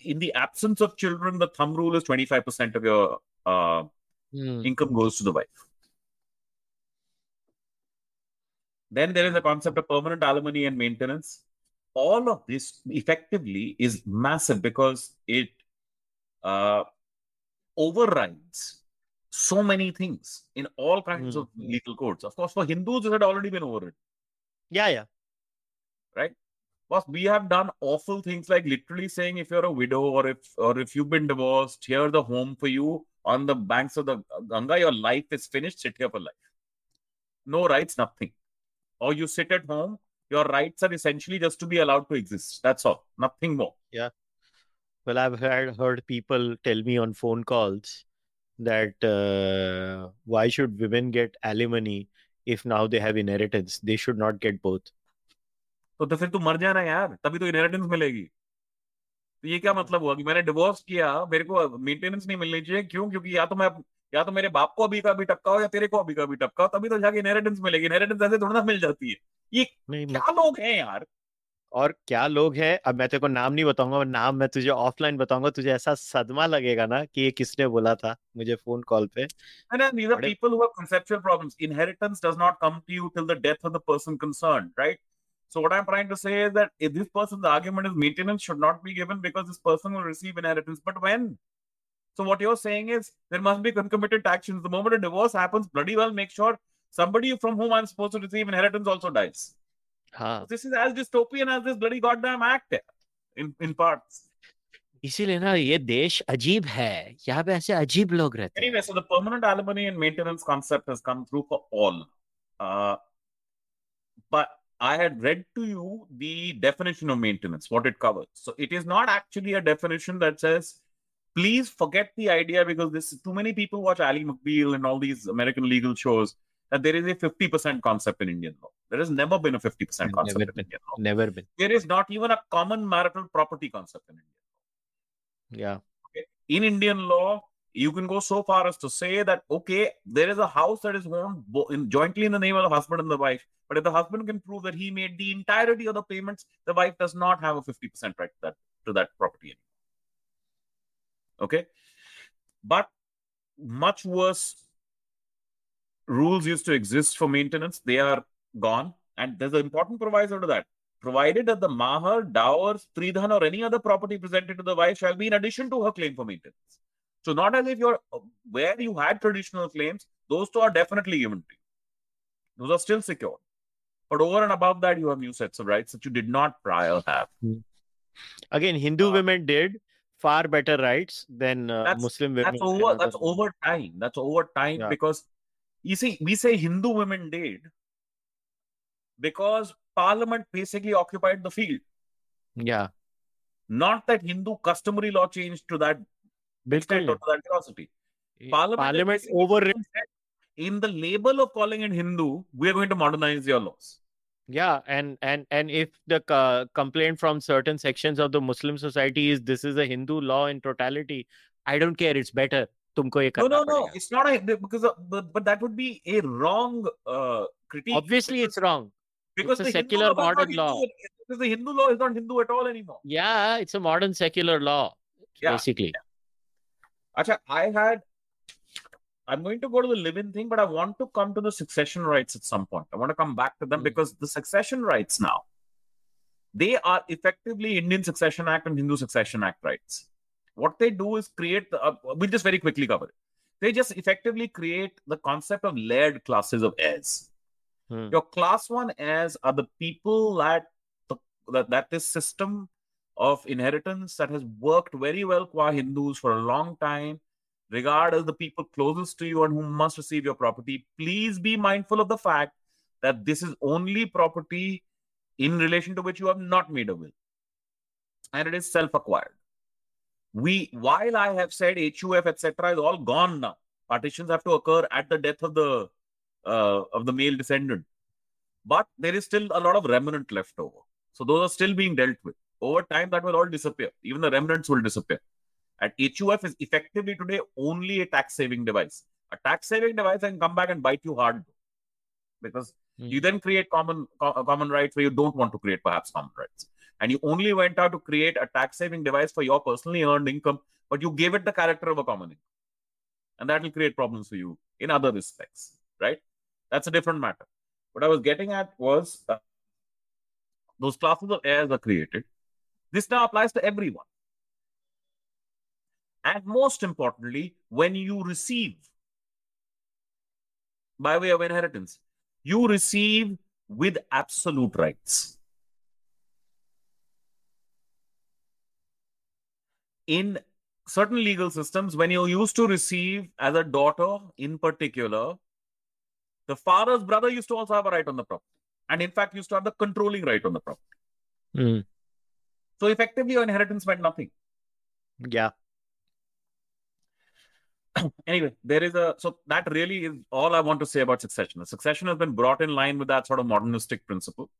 In the absence of children, the thumb rule is 25% of your uh, Hmm. income goes to the wife. Then there is the concept of permanent alimony and maintenance. All of this effectively is massive because it uh, overrides so many things in all kinds Hmm. of legal codes. Of course, for Hindus, it had already been overridden. Yeah, yeah. Right? Boss, we have done awful things like literally saying if you're a widow or if or if you've been divorced, here the home for you on the banks of the Ganga. Your life is finished. Sit here for life. No rights, nothing. Or you sit at home. Your rights are essentially just to be allowed to exist. That's all. Nothing more. Yeah. Well, I've had heard people tell me on phone calls that uh, why should women get alimony if now they have inheritance? They should not get both. तो तो फिर तू मर जाना यार तभी तो inheritance मिलेगी। तो ये क्या मतलब हुआ कि मैंने डिवोर्स किया मेरे को मेंटेनेंस नहीं मिलनी चाहिए? क्यों? क्योंकि या तो मैं या तो मेरे बाप को अभी का भी टपका हो या तेरे को अभी का भी टपका हो तभी तो जाके इनहेरिटेंस मिलेगी। इनहेरिटेंस ऐसे थोड़ा ना मिल जाती है। ये नहीं क्या लोग हैं यार? और क्या लोग हैं अब मैं तेरे को नाम नहीं बताऊँगा नाम मैं तुझे ऑफलाइन बताऊँगा तुझे ऐसा सदमा लगेगा ना कि ये किसने बोला था मुझे फ़ोन कॉल पे And these are people who have conceptual problems. Inheritance does not come to you till the death of the person concerned, right? So what I'm trying to say is that if this person's argument is maintenance should not be given because this person will receive inheritance. But when? So what you're saying is there must be concomitant actions. The moment a divorce happens, bloody well make sure somebody from whom I'm supposed to receive inheritance also dies. हाँ this is as dystopian as this bloody goddamn act in in parts इसीलिए ना ये देश अजीब है यहाँ पे ऐसे अजीब लोग रहते हैं anyway so the permanent alimony and maintenance concept has come through for all uh, but I had read to you the definition of maintenance, what it covers. So it is not actually a definition that says, please forget the idea because this too many people watch Ally McBeal and all these American legal shows that there is a 50% concept in Indian law. There has never been a 50% concept Never in been. Indian law. never been There is not even a common marital property concept in India yeah Okay. in Indian law, you can go so far as to say that okay, there is a house that is owned in, jointly in the name of the husband and the wife. But if the husband can prove that he made the entirety of the payments, the wife does not have a fifty percent right to that to that property anymore. Okay, but much worse rules used to exist for maintenance. They are gone, and there's an important proviso to that provided that the mahar, dower, stridhan, or any other property presented to the wife shall be in addition to her claim for maintenance. So, not as if you're where you had traditional claims, those two are definitely given to you. Those are still secure. But over and above that, you have new sets of rights that you did not prior have. Again, Hindu Uh, women did far better rights than uh, Muslim women. That's over. That's over time. That's over time Yeah. because you see, we say Hindu women did because Parliament basically occupied the field. Yeah, Not that Hindu customary law changed to that extent or बिल्कुल to that velocity. Parliament, Parliament basically overrid. said, in the label of calling it Hindu, we are going to modernize your laws. Yeah, and and and if the co- complaint from certain sections of the Muslim society is this is a Hindu law in totality, I don't care. It's better. तुमको ये No, करना no, no. पड़ेगा. It's not a because of, but, but that would be a wrong uh, critique. Obviously, it's wrong. because a the Hindu secular law modern Hindu, law. Because the Hindu law is not Hindu at all anymore. Yeah, it's a modern secular law, Yeah. basically. Acha, I had. I'm going to go to the live-in thing, but I want to come to the succession rights at some point. I want to come back to them Mm. because the succession rights now, they are effectively Indian Succession Act and Hindu Succession Act rights. What they do is create. The, uh, we'll just very quickly cover it. They just effectively create the concept of layered classes of heirs. Hmm. Your class one heirs are the people that the, that, that this system of inheritance that has worked very well qua Hindus for a long time, regard as the people closest to you and who must receive your property. Please be mindful of the fact that this is only property in relation to which you have not made a will, and it is self-acquired. We, while I have said HUF etc. is all gone now, partitions have to occur at the death of the uh, of the male descendant, but there is still a lot of remnant left over. So those are still being dealt with. Over time, that will all disappear. Even the remnants will disappear. And HUF is effectively today only a tax saving device. A tax saving device can come back and bite you hard because Hmm. you then create common co- common rights where you don't want to create perhaps common rights. And you only went out to create a tax saving device for your personally earned income, but you gave it the character of a common income. And that will create problems for you in other respects, right? That's a different matter. What I was getting at was uh, those classes of heirs are created. This now applies to everyone. And most importantly, when you receive by way of inheritance, you receive with absolute rights. In certain legal systems, when you used to receive as a daughter in particular, the father's brother used to also have a right on the property. And in fact, used to have the controlling right on the property. Hmm. So effectively, your inheritance meant nothing. Yeah. anyway, there is a so that really is all I want to say about succession. The succession has been brought in line with that sort of modernistic principle.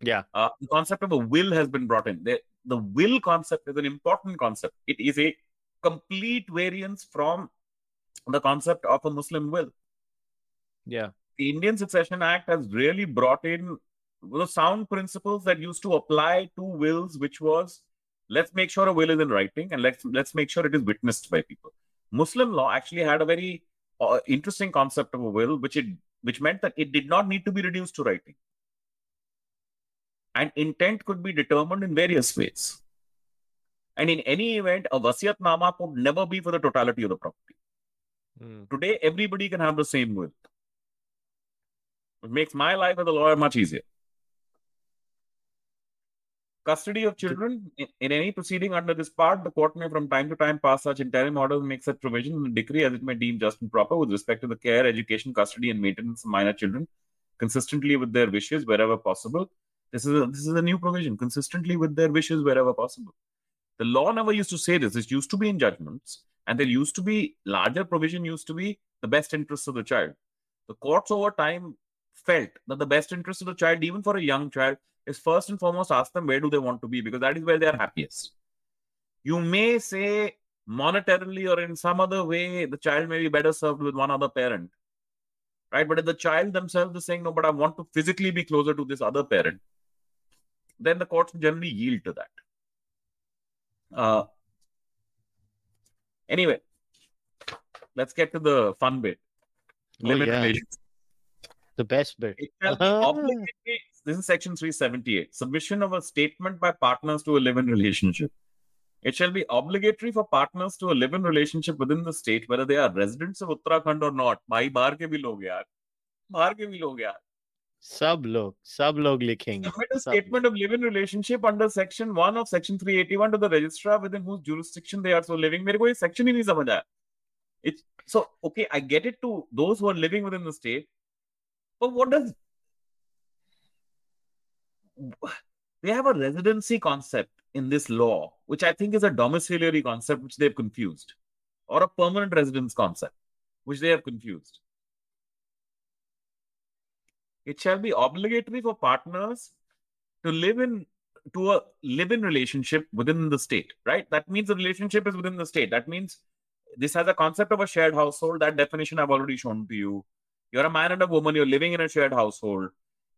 Yeah. Uh, the concept of a will has been brought in. The, the will concept is an important concept. It is a complete variance from the concept of a Muslim will. Yeah. The Indian Succession Act has really brought in the sound principles that used to apply to wills, which was let's make sure a will is in writing and let's let's make sure it is witnessed by people. Muslim law actually had a very uh, interesting concept of a will, which it which meant that it did not need to be reduced to writing, and intent could be determined in various ways. And in any event, a wasiyatnama could never be for the totality of the property. Hmm. Today, everybody can have the same will. It makes my life as a lawyer much easier. Custody of children in, any proceeding under this part, the court may from time to time pass such interim orders and make such provision in a decree as it may deem just and proper with respect to the care, education, custody, and maintenance of minor children, consistently with their wishes wherever possible. This is a, this is a new provision, consistently with their wishes wherever possible. The law never used to say this. It used to be in judgments, and there used to be larger provision used to be the best interests of the child. The courts over time felt that the best interest of the child, even for a young child, is first and foremost ask them where do they want to be because that is where they are happiest. You may say monetarily or in some other way the child may be better served with one other parent, right? But if the child themselves is saying no, but I want to physically be closer to this other parent, then the courts generally yield to that. Uh, anyway, let's get to the fun bit. Oh, yeah. relations The best bit. It shall be Uh-huh. obligatory. This is section 378. Submission of a statement by partners to a live in relationship. It shall be obligatory for partners to a live in relationship within the state, whether they are residents of Uttarakhand or not. भाई बाहर के भी लोग यार बाहर के भी लोग यार सब लोग सब लोग लिखेंगे Submit a सब statement of live-in relationship under section 1 of section 381 to the registrar within whose jurisdiction they are so living. मेरे को ये section ही नहीं समझ आया. It's so okay. I get it to those who are living within the state, but what does they have a residency concept in this law, which I think is a domiciliary concept which they've confused, or a permanent residence concept which they have confused. It shall be obligatory for partners to live in to a live-in relationship within the state, right? That means the relationship is within the state. That means this has a concept of a shared household. That definition I've already shown to you. You're a man and a woman. You're living in a shared household.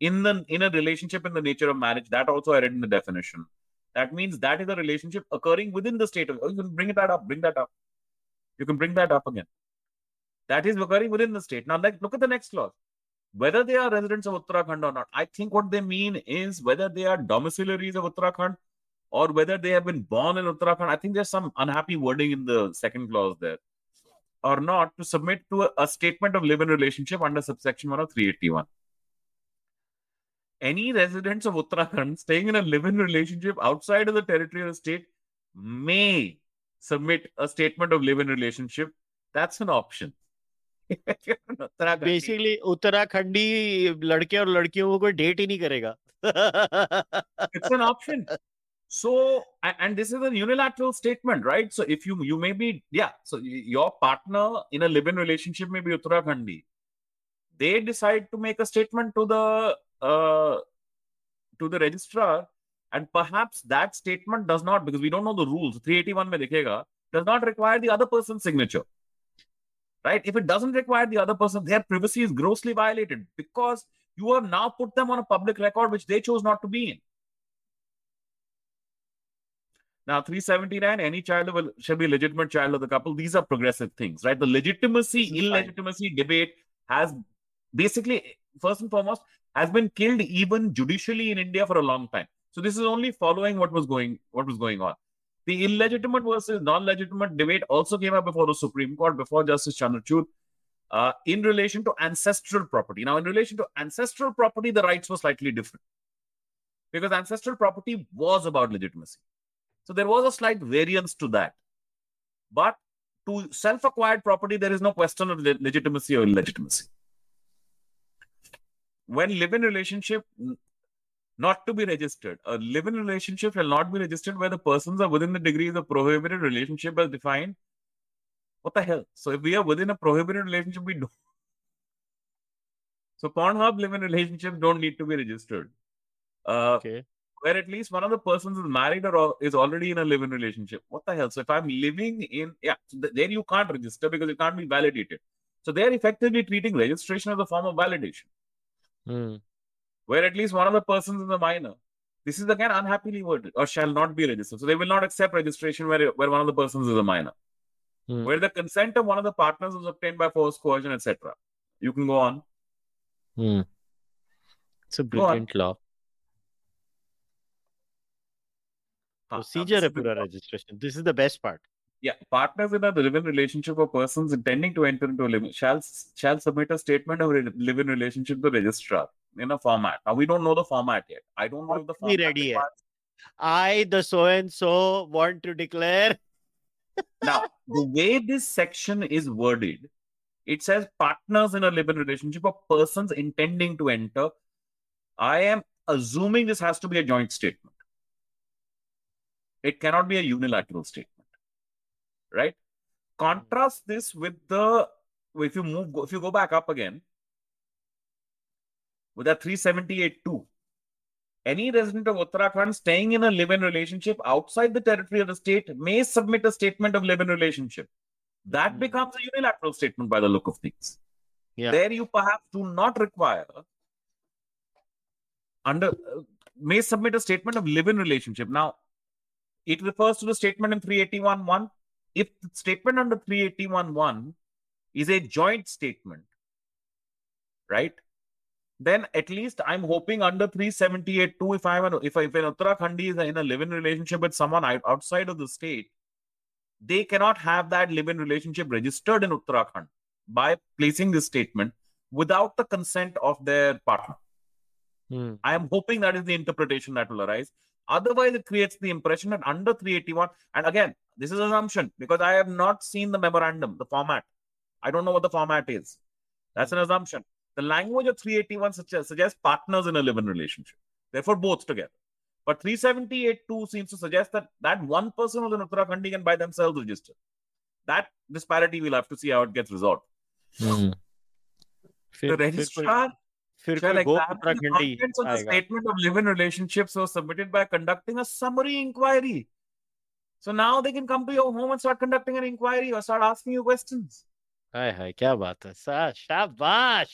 In the in a relationship in the nature of marriage, that also I read in the definition. That means that is a relationship occurring within the state of. Oh, you can bring it that up. Bring that up. You can bring that up again. That is occurring within the state. Now, like, look at the next clause. Whether they are residents of Uttarakhand or not, I think what they mean is whether they are domiciliaries of Uttarakhand or whether they have been born in Uttarakhand. I think there's some unhappy wording in the second clause there Or not to submit to a, a statement of live-in relationship under subsection 1 of 381. Any residents of Uttarakhand staying in a live-in relationship outside of the territory of the state may submit a statement of live-in relationship. That's an option. If you're an Uttarakhandi- basically Uttarakhandi लड़के और लड़कियों को कोई date ही नहीं करेगा it's an option so and this is a unilateral statement right? So if you you may be yeah so your partner in a live-in relationship may be uttarakhandi. They decide to make a statement to the uh, to the registrar and perhaps that statement does not because we don't know the rules. 381 mein dikhega does not require the other person's signature. Right? If it doesn't require the other person their privacy is grossly violated because you have now put them on a public record which they chose not to be in now, 379, any child of a, shall be a legitimate child of the couple. These are progressive things, right? The legitimacy, is fine. illegitimacy debate has basically, first and foremost, has been killed even judicially in India for a long time. So this is only following what was going what was going on. The illegitimate versus non-legitimate debate also came up before the Supreme Court, before Justice Chandrachud, uh, in relation to ancestral property. Now, in relation to ancestral property, the rights were slightly different because ancestral property was about legitimacy. So there was a slight variance to that. But to self acquired property, there is no question of le- legitimacy or illegitimacy. When live in relationship, not to be registered, a live in relationship shall not be registered where the persons are within the degrees of prohibited relationship as defined. What the hell? So if we are within a prohibited relationship, we don't. So Pornhub live in relationships don't need to be registered. Uh, okay where at least one of the persons is married or is already in a live-in relationship. What the hell? So if I'm living in, yeah, so th- there you can't register because it can't be validated. So they're effectively treating registration as a form of validation, Hmm. where at least one of the persons is a minor. This is again unhappily worded or shall not be registered. So they will not accept registration where, where one of the persons is a minor, Hmm. where the consent of one of the partners was obtained by force, coercion, etc. You can go on. Hmm. It's a brilliant law. हाँ, now procedure so for registration. This is the best part. Yeah, partners in a living relationship or persons intending to enter into a shall shall submit a statement of re- live-in relationship to the registrar in a format. Now we don't know the format yet. I don't know the format. Ready yet. I, the so and so, want to declare. now, the way this section is worded, it says partners in a living relationship or persons intending to enter. I am assuming this has to be a joint statement. It cannot be a unilateral statement, right? Contrast this with the if you move if you go back up again with that 378.2 any resident of Uttarakhand staying in a live-in relationship outside the territory of the state may submit a statement of live-in relationship. That Hmm. becomes a unilateral statement by the look of things. Yeah. There you perhaps do not require under uh, may submit a statement of live-in relationship. Now, it refers to the statement in 381.1. If the statement under 381.1 is a joint statement, right? Then at least I'm hoping under 378.2, if I'm an, if, I- if an Uttarakhandi is in a live-in relationship with someone outside of the state, they cannot have that live-in relationship registered in Uttarakhand by placing this statement without the consent of their partner. Hmm. I am hoping that is the interpretation that will arise. Otherwise, it creates the impression that under 381, and again, this is assumption because I have not seen the memorandum, the format. I don't know what the format is. That's an assumption. The language of 381 suggests, suggests partners in a living relationship, therefore, both together. But 378.2 seems to suggest that that one person who's an Uttarakhandi can by themselves register. That disparity, we'll have to see how it gets resolved. Mm. the registrar फिर shall कोई गो examine the Uttarakhandi contents of the आएगा statement of live-in relationships was submitted by conducting a summary inquiry. So now they can come to your home and start conducting an inquiry or start asking you questions. Hi hi क्या बात है सा शाबाश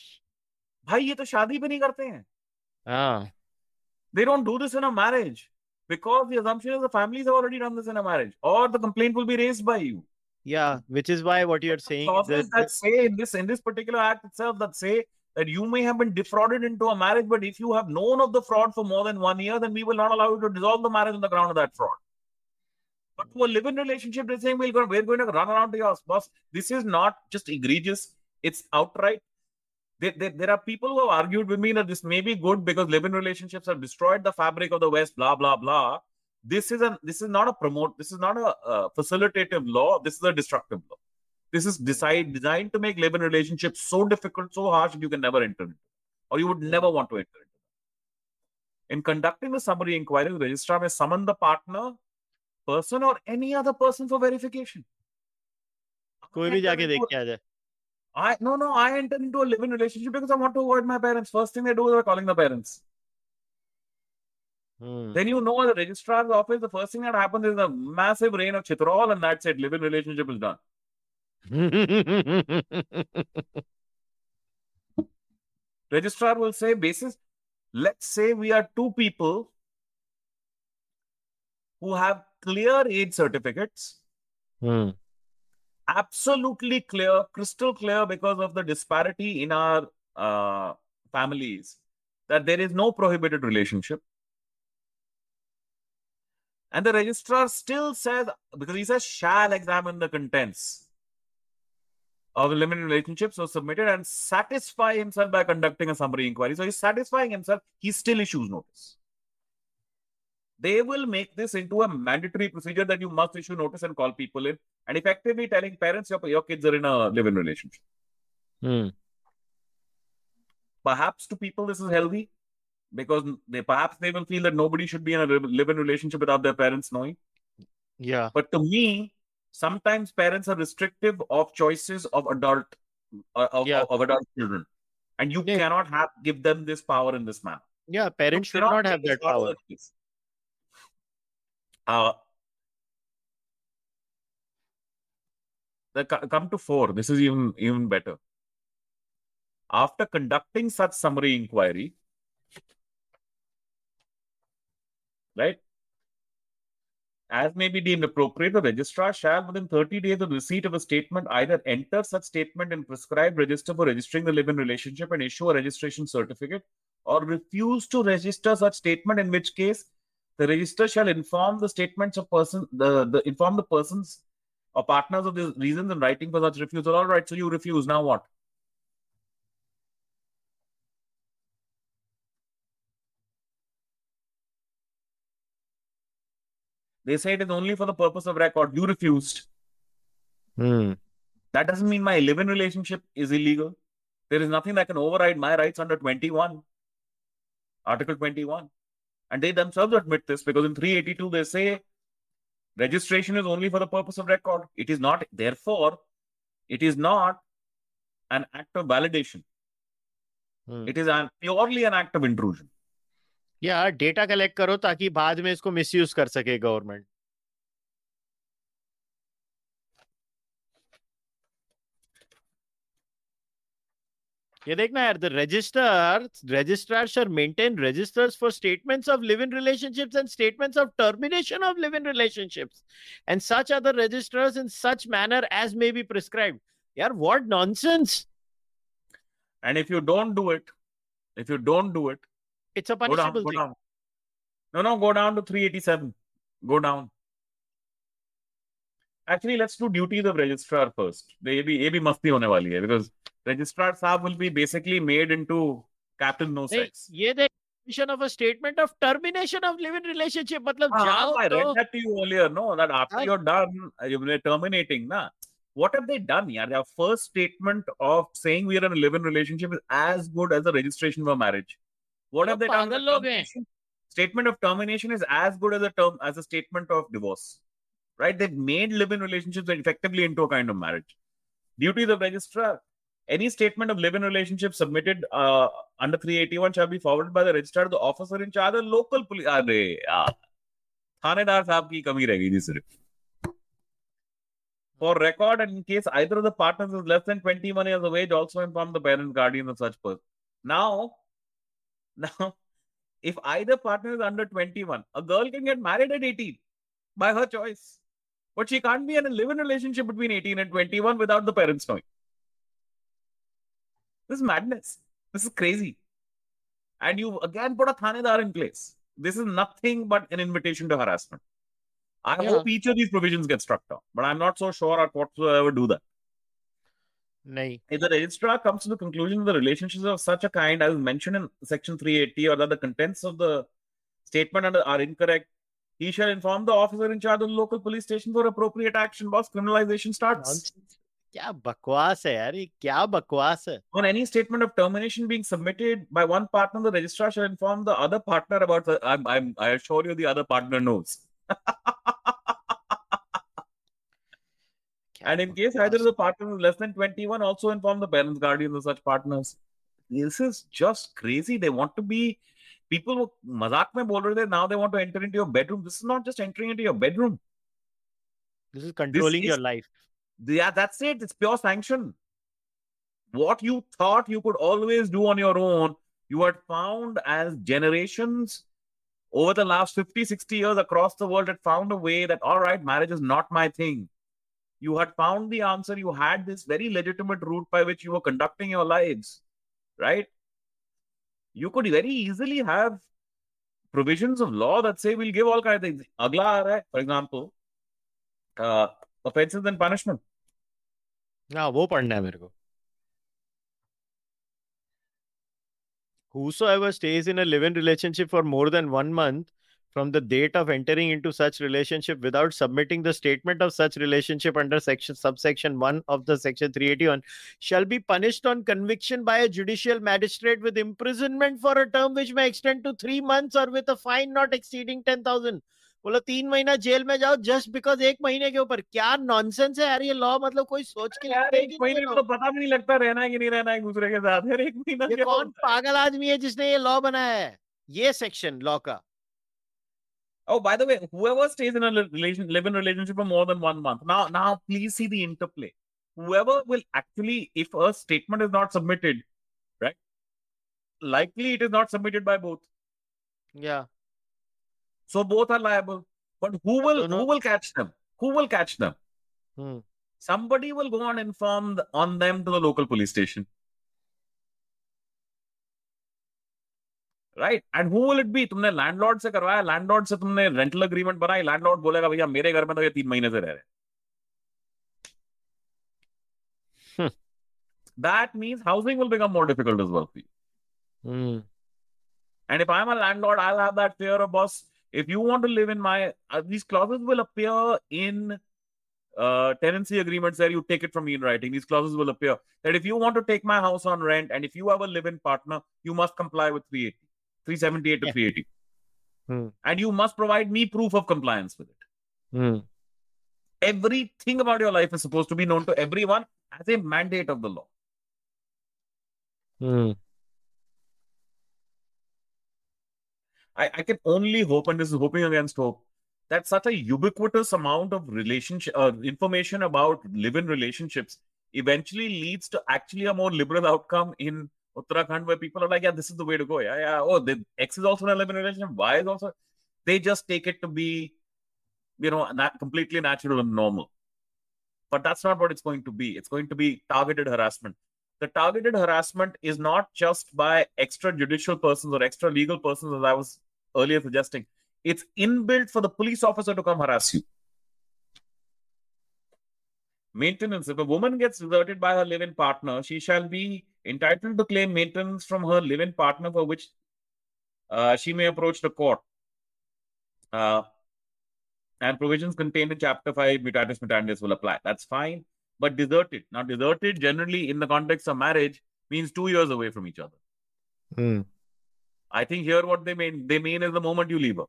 भाई ये तो शादी भी नहीं करते हैं. हाँ They don't do this in a marriage because the assumption is the families have already done this in a marriage or the complaint will be raised by you. yeah which is why what you're saying Clauses that, that say in this in this particular act itself that say that you may have been defrauded into a marriage, but if you have known of the fraud for more than one year, then we will not allow you to dissolve the marriage on the ground of that fraud. But to a live-in relationship, they're saying we're going, to run around to your. This is not just egregious; it's outright. There, are people who have argued with me that this may be good because live-in relationships have destroyed the fabric of the West. Blah blah blah. This is a this is not a promote. This is not a uh, facilitative law. This is a destructive law. This is decide, designed to make live-in relationships so difficult, so harsh that you can never enter into, or you would never want to enter into. In conducting the summary inquiry, the registrar may summon the partner, person, or any other person for verification. कोई भी जाके देख के आ जाए I no no I enter into a live-in relationship because I want to avoid my parents. First thing they do is they're calling the parents. Hmm. Then you know the registrar's office. The first thing that happens is a massive rain of chitrol, and that's it. Live-in relationship is done. Registrar will say, basis. Let's say we are two people who have clear age certificates, Hmm. absolutely clear, crystal clear, because of the disparity in our uh, families, that there is no prohibited relationship. And the registrar still says, because he says, shall examine the contents of the limited relationship, so submitted and satisfy himself by conducting a summary inquiry. So he's satisfying himself, he still issues notice. They will make this into a mandatory procedure that you must issue notice and call people in, and effectively telling parents your, your kids are in a live in relationship. Hmm. Perhaps to people this is healthy because they perhaps they will feel that nobody should be in a live in relationship without their parents knowing. Yeah. But to me, sometimes parents are restrictive of choices of adult uh, of, Yeah. of adult children, and you Yeah. cannot have give them this power in this manner. Yeah. Parents should not have that power. Uh, the come to four. This is even even better. After conducting such summary inquiry, right? As may be deemed appropriate, the registrar shall, within 30 days of receipt of a statement, either enter such statement in prescribed register for registering the live-in relationship and issue a registration certificate, or refuse to register such statement, in which case the register shall inform the statements of person, the, the inform the persons or partners of the reasons in writing for such refusal. All right, so you refuse. Now what? They say it is only for the purpose of record. You refused. Hmm. That doesn't mean my live in relationship is illegal. There is nothing that can override my rights under 21, Article 21. And they themselves admit this because in 382 they say registration is only for the purpose of record. It is not, therefore, it is not an act of validation. Hmm. It is an, purely an act of intrusion. या data collect करो ताकि बाद में इसको misuse कर सके government ये देखना यार the register registrar shall maintain registers for statements of live in relationships and statements of termination of live in relationships and such other registers in such manner as may be prescribe यार what nonsense and if you don't do it if you don't do it It's a punishable go down, go Down. No, no, go down to 387. Go down. Actually, let's do duties of registrar first. The AB, AB must be hone wali because registrar saab will be basically made into captain no sex. Ye the definition of a statement of termination of living relationship. Matlab, ah, jao I read that to you earlier. No, that after I... you're done, you're terminating. Na. What have they done? Yeah, their first statement of saying we are in a living relationship is as good as a registration for marriage. What वो have they done? with पागल लोग हैं। termination? Statement of termination is as good as a term as a statement of divorce. Right? They've made live-in relationships effectively into a kind of marriage. Duties of registrar. Any statement of live-in relationship submitted uh, under 381 shall be forwarded by the registrar to the officer in charge of local police. अरे यार थानेदार साहब की कमी रह गई थी सिर्फ For record, and in case either of the partners is less than 21 years of age, also inform the parents, guardians of such person. Now, now, if either partner is under 21, a girl can get married at 18 by her choice. But she can't be in a live-in relationship between 18 and 21 without the parents knowing. This is madness. This is crazy. And you again put a thanedar in place. This is nothing but an invitation to harassment. I Yeah. hope each of these provisions get struck down, but I'm not so sure at whatsoever do that. नहीं If the registrar comes to the conclusion that the relationships of such a kind as mentioned in section 380 or that the contents of the statement are- are incorrect, he shall inform the officer in charge of the local police station for appropriate action once criminalization starts. Nonsense. क्या बकवास है यार ये क्या बकवास है On any statement of termination being submitted by one partner, the registrar shall inform the other partner about the. I'm, I'm, I assure you, the other partner knows. And in case either the partner is less than 21, also inform the parents, guardians, or such partners. This is just crazy. They want to be people mazak mein bol rahe now they want to enter into your bedroom. This is not just entering into your bedroom. This is controlling this is, your life. Yeah, that's it. It's pure sanction. What you thought you could always do on your own, you had found as generations over the last 50, 60 years across the world had found a way that, all right, marriage is not my thing. You had found the answer. You had this very legitimate route by which you were conducting your lives, right? You could very easily have provisions of law that say we'll give all kinds of things. Agla aa raha hai, for example, uh, offenses and punishment. हाँ वो पढ़ना है मेरे को Whosoever stays in a live-in relationship for more than one month from the date of entering into such relationship without submitting the statement of such relationship under section subsection 1 of the section 381 shall be punished on conviction by a judicial magistrate with imprisonment for a term which may extend to 3 months or with a fine not exceeding 10000 बोला तीन महीना jail में जाओ just because एक महीने के ऊपर क्या नॉनसेंस है यार ये लॉ मतलब कोई सोच के यार हैं एक महीने तो पता भी नहीं लगता रहना है कि नहीं रहना है दूसरे के साथ यार एक महीना कौन है? पागल आदमी है जिसने ये लॉ बनाया है ये सेक्शन लॉ का Oh, by the way, whoever stays in a relation, live-in relationship for more than one month, now, now please see the interplay. Whoever will actually, if a statement is not submitted, right? Likely it is not submitted by both. Yeah. So both are liable. But who will who will catch them? Who will catch them? Hmm. Somebody will go and inform on them to the local police station. Right and who will it be तुमने landlord से करवाया landlord से तुमने rental agreement बनाई landlord बोलेगा भैया मेरे घर में तो ये तीन महीने से रह रहे Hmm. that means housing will become more difficult as well for you hmm and if i'm a landlord i'll have that fear of boss if you want to live in my uh, these clauses will appear in uh, tenancy agreements there you take it from me in writing these clauses will appear that if you want to take my house on rent and if you have a live-in partner you must comply with 380 378 to 380. Hmm. And you must provide me proof of compliance with it. Hmm. Everything about your life is supposed to be known to everyone as a mandate of the law. Hmm. I, I can only hope, and this is hoping against hope, that such a ubiquitous amount of relationship uh, information about live-in relationships eventually leads to actually a more liberal outcome in Uttarakhand, where people are like, "Yeah, this is the way to go." Yeah, yeah. Oh, the X is also an relationship. Y is also. They just take it to be, you know, not completely natural and normal. But that's not what it's going to be. It's going to be targeted harassment. The targeted harassment is not just by extrajudicial persons or extra legal persons, as I was earlier suggesting. It's inbuilt for the police officer to come harass you. Maintenance. If a woman gets deserted by her live in partner, she shall be entitled to claim maintenance from her live in partner for which uh, she may approach the court. Uh, and provisions contained in Chapter 5, mutatis mutandis will apply. That's fine. But deserted. Now, deserted generally in the context of marriage means two years away from each other. Hmm. I think here what they mean they mean is the moment you leave her.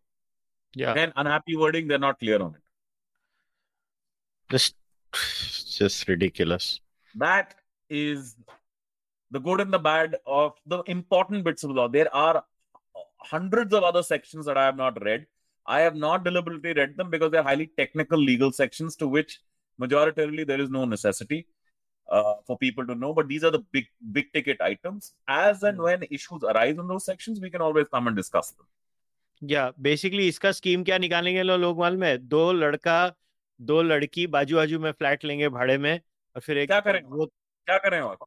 Yeah. Then unhappy wording, they're not clear on it. Just, just ridiculous. That is the good and the bad of the important bits of law. There are hundreds of other sections that I have not read. I have not deliberately read them because they're highly technical legal sections to which majoritarily there is no necessity uh, for people to know. But these are the big, big ticket items. As and when issues arise in those sections, we can always come and discuss them. या basically इसका scheme क्या निकालेंगे लो- लोग मालूम है दो लड़का दो लड़की बाजू बाजू में फ्लैट लेंगे भाड़े में और फिर एक क्या करेंगे वो क्या करें और?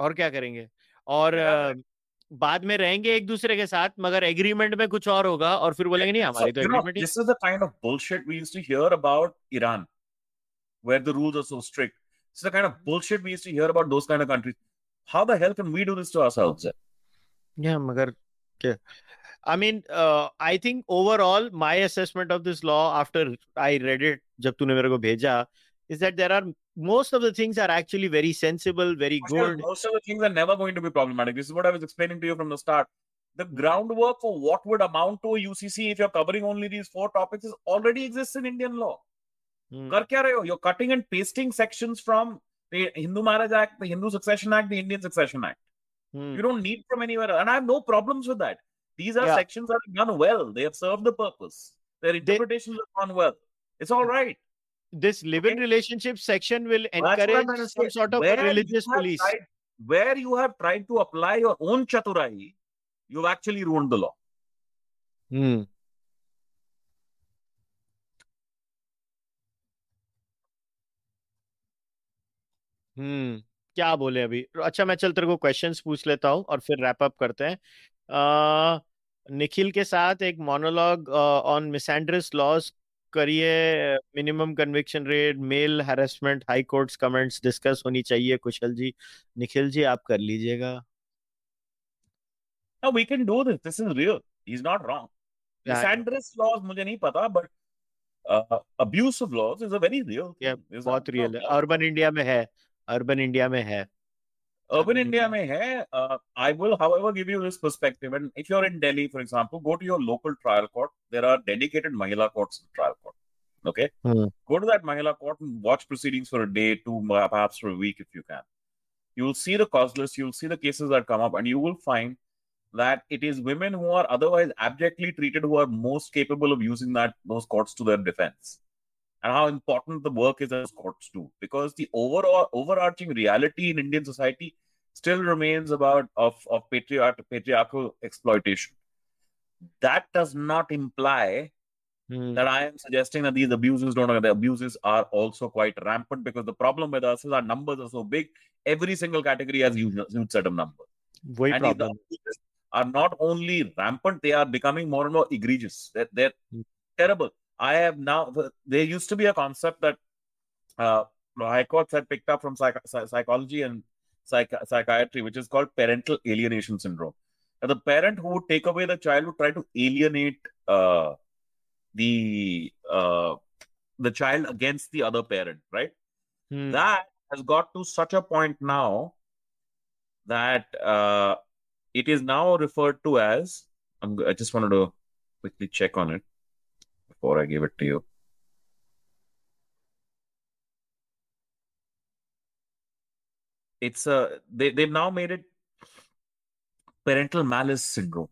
और क्या करेंगे? और करेंगे? बाद में रहेंगे एक दूसरे के साथ मगर एग्रीमेंट में कुछ और होगा और फिर बोलेंगे नहीं हमारी तो so, तो agreement this is the kind of bullshit we used to hear about Iran where the rules are so strict this is the kind of bullshit we used to hear about those kind of countries how the hell can we do this to ourselves या मगर क्या? I mean, uh, I think overall, my assessment of this law after I read it, जब तूने मेरे को भेजा, is that there are most of the things are actually very sensible, very Because good. Most of the things are never going to be problematic. This is what I was explaining to you from the start. The groundwork for what would amount to a UCC if you're covering only these four topics is already exists in Indian law. Hmm. कर क्या रहे हो? You're cutting and pasting sections from the Hindu Marriage Act, the Hindu Succession Act, the Indian Succession Act. Hmm. You don't need from anywhere else. And I have no problems with that. These are Yeah. sections that have done well. They have served the purpose. Their interpretations they, have gone well. It's all right. This live-in relationship section will encourage to some sort of religious police. tried- where you have tried to apply your own chaturai, you've actually ruined the law. Hmm. हम्म क्या बोले अभी अच्छा मैं चल तेरे को questions पूछ लेता हूँ और फिर रैप अप करते हैं अ, निखिल के साथ एक मोनोलॉग ऑन मिसैंड्रस लॉज करिए minimum conviction rate male harassment high courts comments discuss होनी चाहिए कुशल जी निखिल जी आप कर लीजिएगा No, we can do this. This is real. He's not wrong. Yeah. Misandrous laws, मुझे नहीं पता, but uh, abuse of laws is a very real. Yeah, बहुत real है अर्बन इंडिया में है अर्बन इंडिया में है Urban India में है. Uh, I will, however, give you this perspective. And if you're in Delhi, for example, go to your local trial court. There are dedicated Mahila courts in trial court. Okay? Hmm. Go to that Mahila court and watch proceedings for a day, two, perhaps for a week if you can. You will see the cause list, you will see the cases that come up, and you will find that it is women who are otherwise abjectly treated who are most capable of using that those courts to their defense and how important the work is as courts do. Because the overall overarching reality in Indian society still remains about of, of patriarch, patriarchal exploitation. That does not imply mm. that I am suggesting that these abuses don't the abuses are also quite rampant because the problem with us is our numbers are so big, every single category has huge, huge set of numbers. Very and problem. are not only rampant, they are becoming more and more egregious. They're, they're mm. terrible I have now, there used to be a concept that uh, high courts had picked up from psych- psychology and psych- psychiatry, which is called parental alienation syndrome. And the parent who would take away the child would try to alienate uh, the uh, the child against the other parent, right? Hmm. That has got to such a point now that uh, it is now referred to as. I'm, i just wanted to quickly check on it before I give it to you. It's a they they've now made it parental malice syndrome.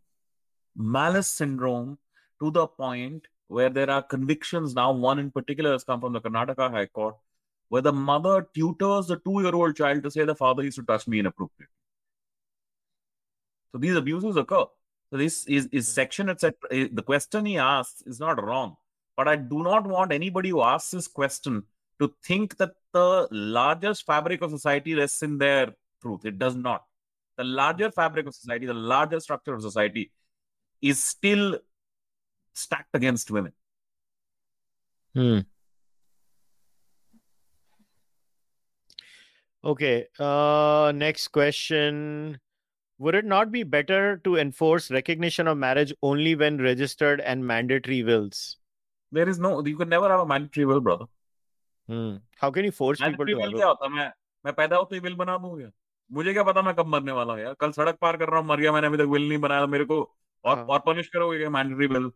Malice syndrome to the point where there are convictions now. One in particular has come from the Karnataka High Court where the mother tutors the two year old child to say the father used to touch me inappropriately. So these abuses occur. This is, is section, etc. The question he asks is not wrong. But I do not want anybody who asks this question to think that the largest fabric of society rests in their truth. It does not. The larger fabric of society, the larger structure of society is still stacked against women. Hmm. Okay. Uh, next question. Would it not be better to enforce recognition of marriage only when registered and mandatory wills? There is no, you can never have a mandatory will, brother. Hmm. How can you force people to will have क्या. होता है मैं मैं पैदा होते he will बना दूँगा मुझे क्या पता मैं कब मरने वाला हूँ यार कल सड़क पार कर रहा हूँ मर गया मैंने अभी तक विल नहीं बनाया मेरे को और हाँ। और पनिश करोगे क्या मैंडेटरी विल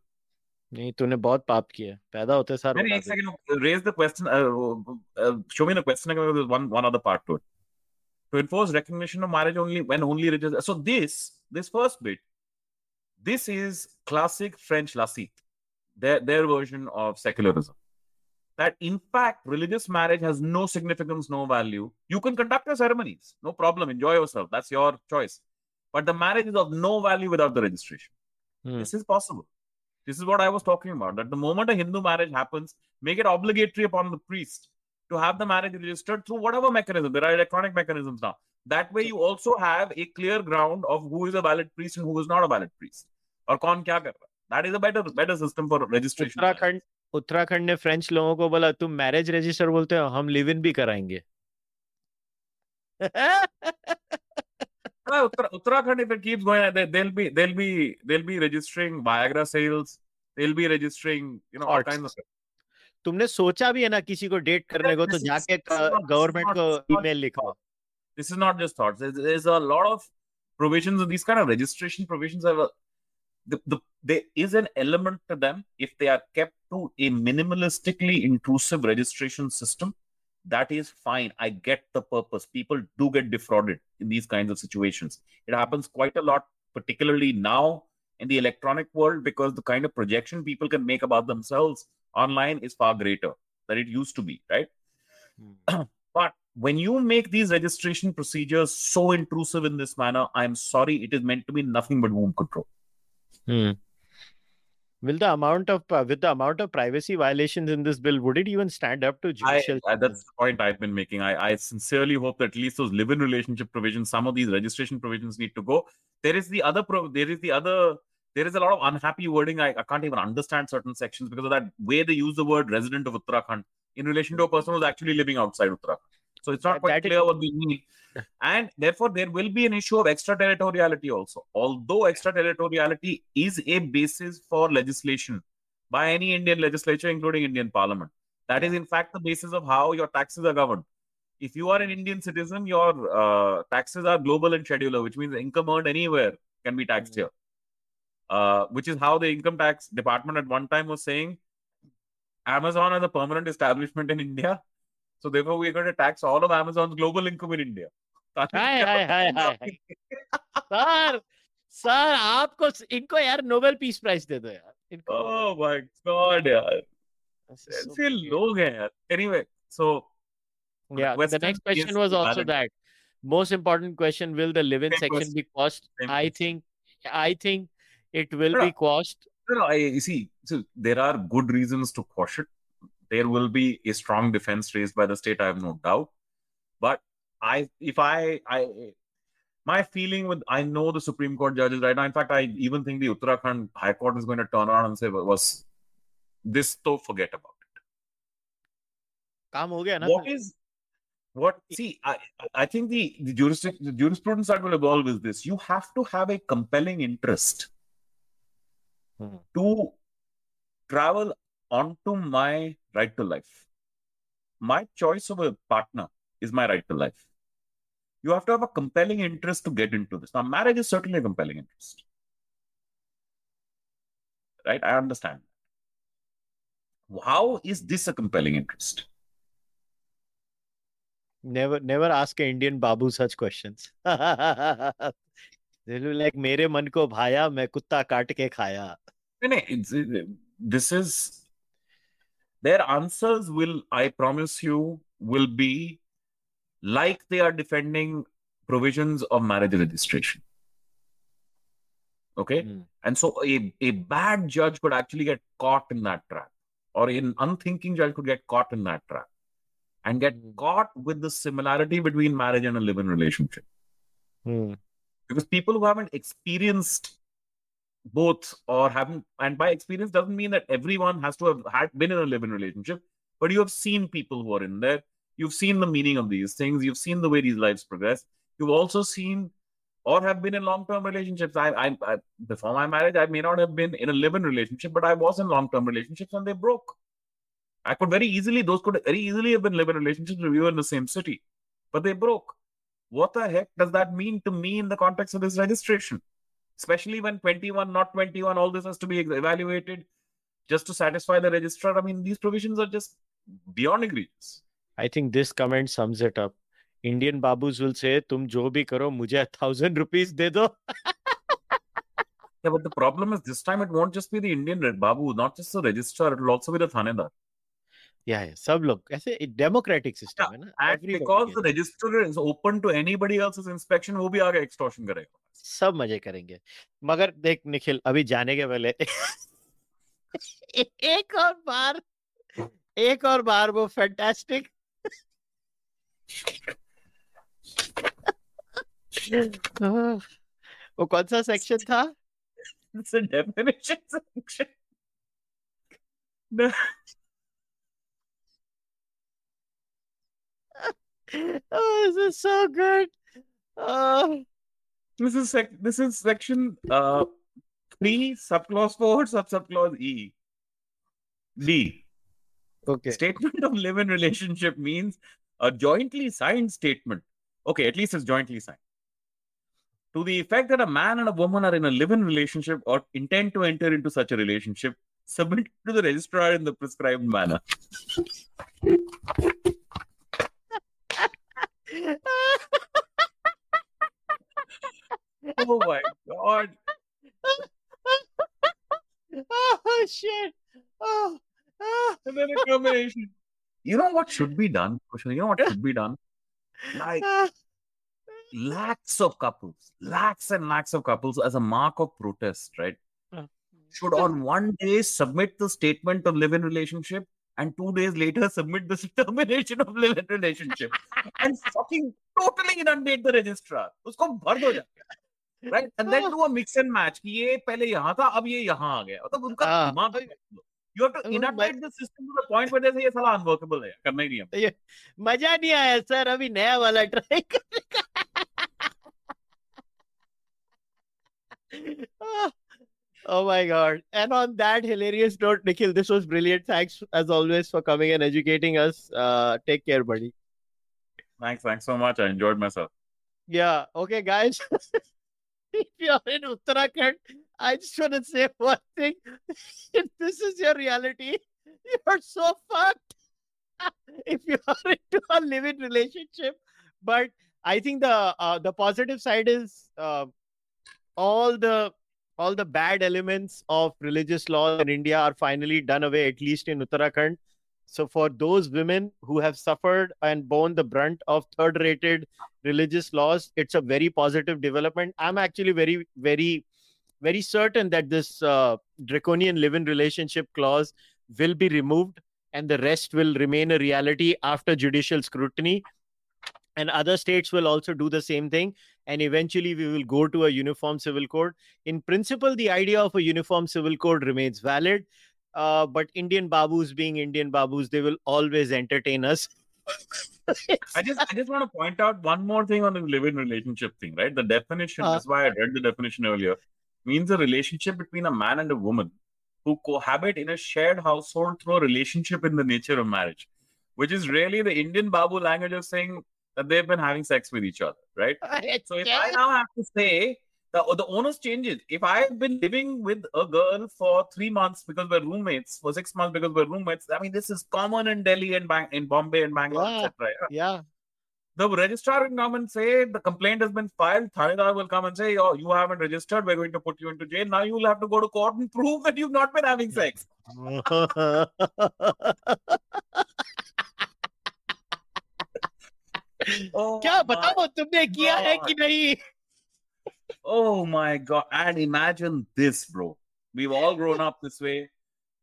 नहीं तूने बहुत पाप किया पैदा होते सार Maybe बता एक दे। second, raise the question. Uh, uh, show me the question again. To enforce recognition of marriage only when only religious. So this this first bit, this is classic French laïcité, their their version of secularism. That in fact religious marriage has no significance, no value. You can conduct your ceremonies, no problem. Enjoy yourself. That's your choice. But the marriage is of no value without the registration. Hmm. This is possible. This is what I was talking about. That the moment a Hindu marriage happens, make it obligatory upon the priest to have the marriage registered through whatever mechanism. There are electronic mechanisms now. That way, you also have a clear ground of who is a valid priest and who is not a valid priest. और कौन क्या कर रहा है. That is a better better system for registration. Uttarakhand Uttarakhand ने French लोगों को बोला तुम मैरिज रजिस्टर बोलते हो हम लिव इन भी कराएंगे Uh, Uttar- Uttarakhand, if it keeps going, they, they'll be they'll be they'll be registering Viagra sales. They'll be registering, you know, all Thoughts. kinds of stuff. तुमने सोचा भी है ना किसी को डेट करने को तो This is- जाके this is not- this is government not- को this is not email just लिखो thoughts. This is not just thoughts. There's, there's a lot of provisions of these kind of registration provisions. Have a, the, the, there is an element to them if they are kept to a minimalistically intrusive registration system. That is fine. I get the purpose. People do get defrauded in these kinds of situations. It happens quite a lot, particularly now in the electronic world, because the kind of projection people can make about themselves online is far greater than it used to be, right? But when you make these registration procedures so intrusive in this manner, I'm sorry, it is meant to be nothing but womb control. Hmm. Will the amount of uh, with the amount of privacy violations in this bill, would it even stand up to I, judicial? I- that's the point I've been making. I, I sincerely hope that at least those live-in relationship provisions, some of these registration provisions need to go. There is the other pro. There is the other. There is a lot of unhappy wording. I, I can't even understand certain sections because of that way they use the word resident of Uttarakhand in relation to a person who's actually living outside Uttarakhand. So it's not That- quite that is- clear what we mean. And therefore, there will be an issue of extraterritoriality also. Although extraterritoriality is a basis for legislation by any Indian legislature, including Indian Parliament. That is, in fact, the basis of how your taxes are governed. If you are an Indian citizen, your uh, taxes are global and schedular, which means income earned anywhere can be taxed here. Uh, which is how the income tax department at one time was saying Amazon has a permanent establishment in India. So therefore, we're going to tax all of Amazon's global income in India. Hi hi hi hi sir sir आपको इनको यार Nobel peace prize दे दो यार इनको oh my god, यार. This is so ऐसे weird. लोग हैं यार. Anyway, so Yeah, the Western next question is was also valid. that. Most important question: Will the live-in Same section question. be quashed? Same I question. think, I think it will No, be no. quashed. No, no, I you see. So there are good reasons to quash it. There will be a strong defense raised by the state. I have no doubt. But I, if I, I, my feeling with I know the Supreme Court judges right now. In fact, I even think the Uttarakhand High Court is going to turn around and say, "Was this to forget about it?" काम हो गया ना What sir? is what? See, I, I think the the, jurisdic, the jurisprudence that will evolve is this: you have to have a compelling interest Hmm. to travel onto my right to life. My choice of a partner is my right to life. You have to have a compelling interest to get into this. Now, marriage is certainly a compelling interest. Right? I understand. How is this a compelling interest? Never, never ask an Indian babu such questions. Like, मेरे मन को भाया मैं कुत्ता काट के खाया. Their answers will i promise you will be like they are defending provisions of marriage registration okay Hmm. and so a, a bad judge could actually get caught in that trap or an unthinking judge could get caught in that trap and get Hmm. caught with the similarity between marriage and a live-in relationship Hmm. Because people who haven't experienced both or haven't and by experience doesn't mean that everyone has to have had been in a live-in relationship but you have seen people who are in there you've seen the meaning of these things you've seen the way these lives progress you've also seen or have been in long-term relationships. I, I, I before my marriage, I may not have been in a live-in relationship, but I was in long-term relationships and they broke. I could very easily, those could very easily have been live-in relationships if we were in the same city, but they broke. What the heck does that mean to me in the context of this registration? Especially when 21, not 21, all this has to be evaluated just to satisfy the registrar. I mean, these provisions are just beyond egregious. I think this comment sums it up. Indian babus will say, "Tum jo bhi karo, mujhe a thousand rupees de do." yeah, but the problem is this time it won't just be the Indian babu, not just the registrar; it'll also be the thanedar. या yeah, सब लोग ऐसे democratic system है ना because the register is open to anybody else inspection वो भी आगे extortion करेगा। सब मज़े करेंगे। मगर देख निखिल अभी जाने के पहले एक और बार एक और बार वो फैंटास्टिक वो कौन सा सेक्शन था? It's a definition section oh this is so good oh This is sec- this is section uh three subclause four sub subclause E. D. okay Statement of live-in relationship means a jointly signed statement. Okay, at least it's jointly signed. To the effect that a man and a woman are in a live-in relationship or intend to enter into such a relationship, submit to the registrar in the prescribed manner. Oh my god. oh shit oh, oh. And then a combination. You know what should be done? Kushal? You know what should be done? Like lakhs of couples, lakhs and lakhs of couples as a mark of protest, right? Uh. Should on one day submit the statement of live-in relationship and two days later submit the termination of relationship and fucking totally inundate the registrar. उसको भर दो जाके. Right? And then do a mix and match. कि ये पहले यहाँ था, अब ये यहाँ आ गया. मतलब उनका हाँ. दिमाग You have to Uh, inundate the system to the point where they say ये साला unworkable है, करना ही नहीं है. ये मज़ा नहीं आया सर अभी नया वाला try oh, oh my god. And on that hilarious note nikhil this was brilliant. Thanks as always for coming and educating us. Uh take care buddy. Thanks, thanks so much. I enjoyed myself. yeah. Okay guys. If you're in uttarakhand i just want to say one thing. If this is your reality you're so fucked. If you are into a live-in relationship. But i think the uh, the positive side is uh, all the all the bad elements of religious law in india are finally done away at least in uttarakhand. So for those women who have suffered and borne the brunt of third rated religious laws it's a very positive development. I'm actually very very very certain that this uh, draconian live-in relationship clause will be removed and the rest will remain a reality after judicial scrutiny. And other states will also do the same thing and eventually we will go to a uniform civil code in principle the idea of a uniform civil code remains valid uh, but indian babus being indian babus they will always entertain us I just I just want to point out one more thing on the live-in relationship thing, right? The definition, Uh. that's why I read the definition earlier, means a relationship between a man and a woman who cohabit in a shared household through a relationship in the nature of marriage, which is really the Indian Babu language of saying that they've been having sex with each other, right? So if I now have to say the the onus changes. If I've been living with a girl for three months because we're roommates, for six months because we're roommates, I mean this is common in Delhi and Bang- in Bombay and Bangalore, Yeah. etc. yeah The registrar will come and say the complaint has been filed. Thanedar will come and say, "Oh, you haven't registered. We're going to put you into jail." Now you will have to go to court and prove that you've not been having sex. Oh क्या बताओ तुमने किया है कि नहीं Oh my god! And imagine this, bro. We've all grown up this way.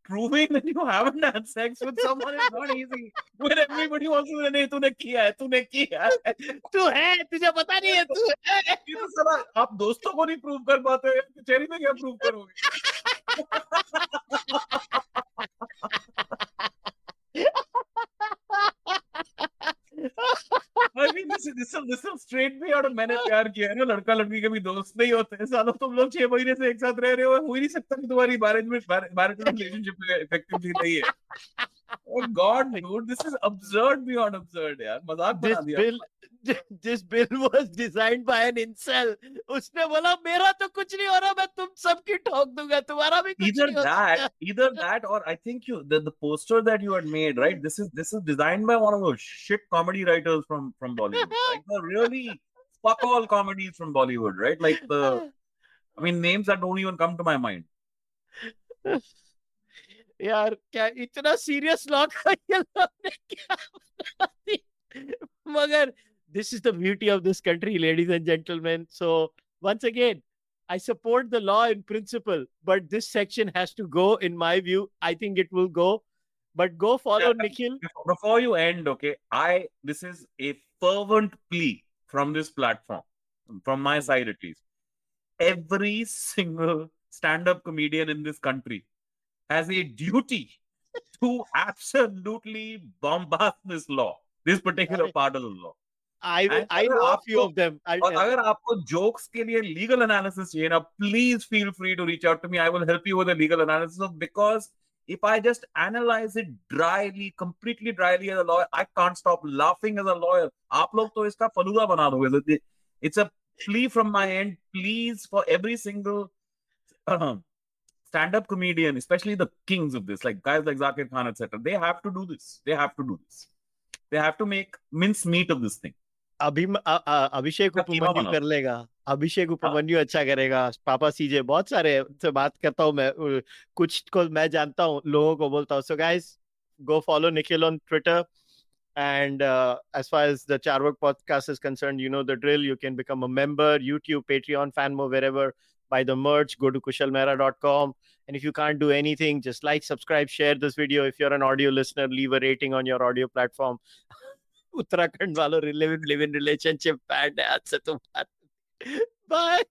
Proving that you haven't had sex with someone is not easy. When everybody wants to say, "नहीं तूने किया है, तूने किया है." तू है तुझे पता नहीं है तू है ये तो साला आप दोस्तों को नहीं प्रूव कर पाते हो कचहरी में क्या प्रूव करोगे I mean, this this, this straight out of मैंने प्यार किया है ना लड़का लड़की कभी दोस्त नहीं होते सालों तुम लोग छह महीने से एक साथ रह रहे हो हो ही नहीं सकता कि तुम्हारी मैरिज में मैरिज रिलेशनशिप इफेक्टिवली नहीं है। Oh God, dude, this is absurd beyond absurd, यार मजाक this बना दिया bill this bill was designed by an incel उसने बोला मेरा तो कुछ नहीं हो रहा मैं तुम सबकी ठोक दूंगा तुम्हारा भी कुछ either नहीं हो that सकता either that or i think you the, the poster that you had made right this is this is designed by one of those shit comedy writers from from bollywood like the really fuck all comedies from bollywood right like the i mean names that don't even come to my mind यार क्या इतना serious law का ये लोग ने क्या बना दिया? मगर this is the beauty of this country ladies and gentlemen so once again i support the law in principle but this section has to go in my view i think it will go but go follow Yeah. nikhil Before- before you end okay i this is a fervent plea from this platform from my side at least every single stand-up comedian in this country has a duty to absolutely bombast this law this particular Right. part of the law i will, And i know a few आपको- of them I'll और tell अगर आपको jokes के लिए legal analysis चाहिए ना please feel free to reach out to me I will help you with legal analysis because if I just analyze it dryly, completely dryly as a lawyer, I can't stop laughing as a lawyer. आप लोग तो इसका फलूदा बना दोगे. It's a plea from my end. Please, for every single uh, stand-up comedian, especially the kings of this, like guys like Zakir Khan, etc., they have to do this. They have to do this. They have to make mince meat of this thing. अभी अ- अ- अभिषेक क्या कीमा उपमन्यु बनाओ। कर लेगा अभिषेक उपमन्यु अच्छा करेगा पापा सीजे बहुत सारे हैं, उनसे बात करता हूँ मैं उ- कुछ को मैं जानता हूँ लोगों को बोलता हूँ so guys go follow Nikhil on Twitter. And uh, as far as the Charvak podcast is concerned, you know the drill. You can become a member, YouTube, Patreon, Fanmo, wherever. Buy the merch. Go to kushalmehra.com. And if you can't do anything, just like, subscribe, share this video. If you're an audio listener, leave a rating on your audio platform. Uttarakhand वालों live in live in relationship bad है आज से तुम bye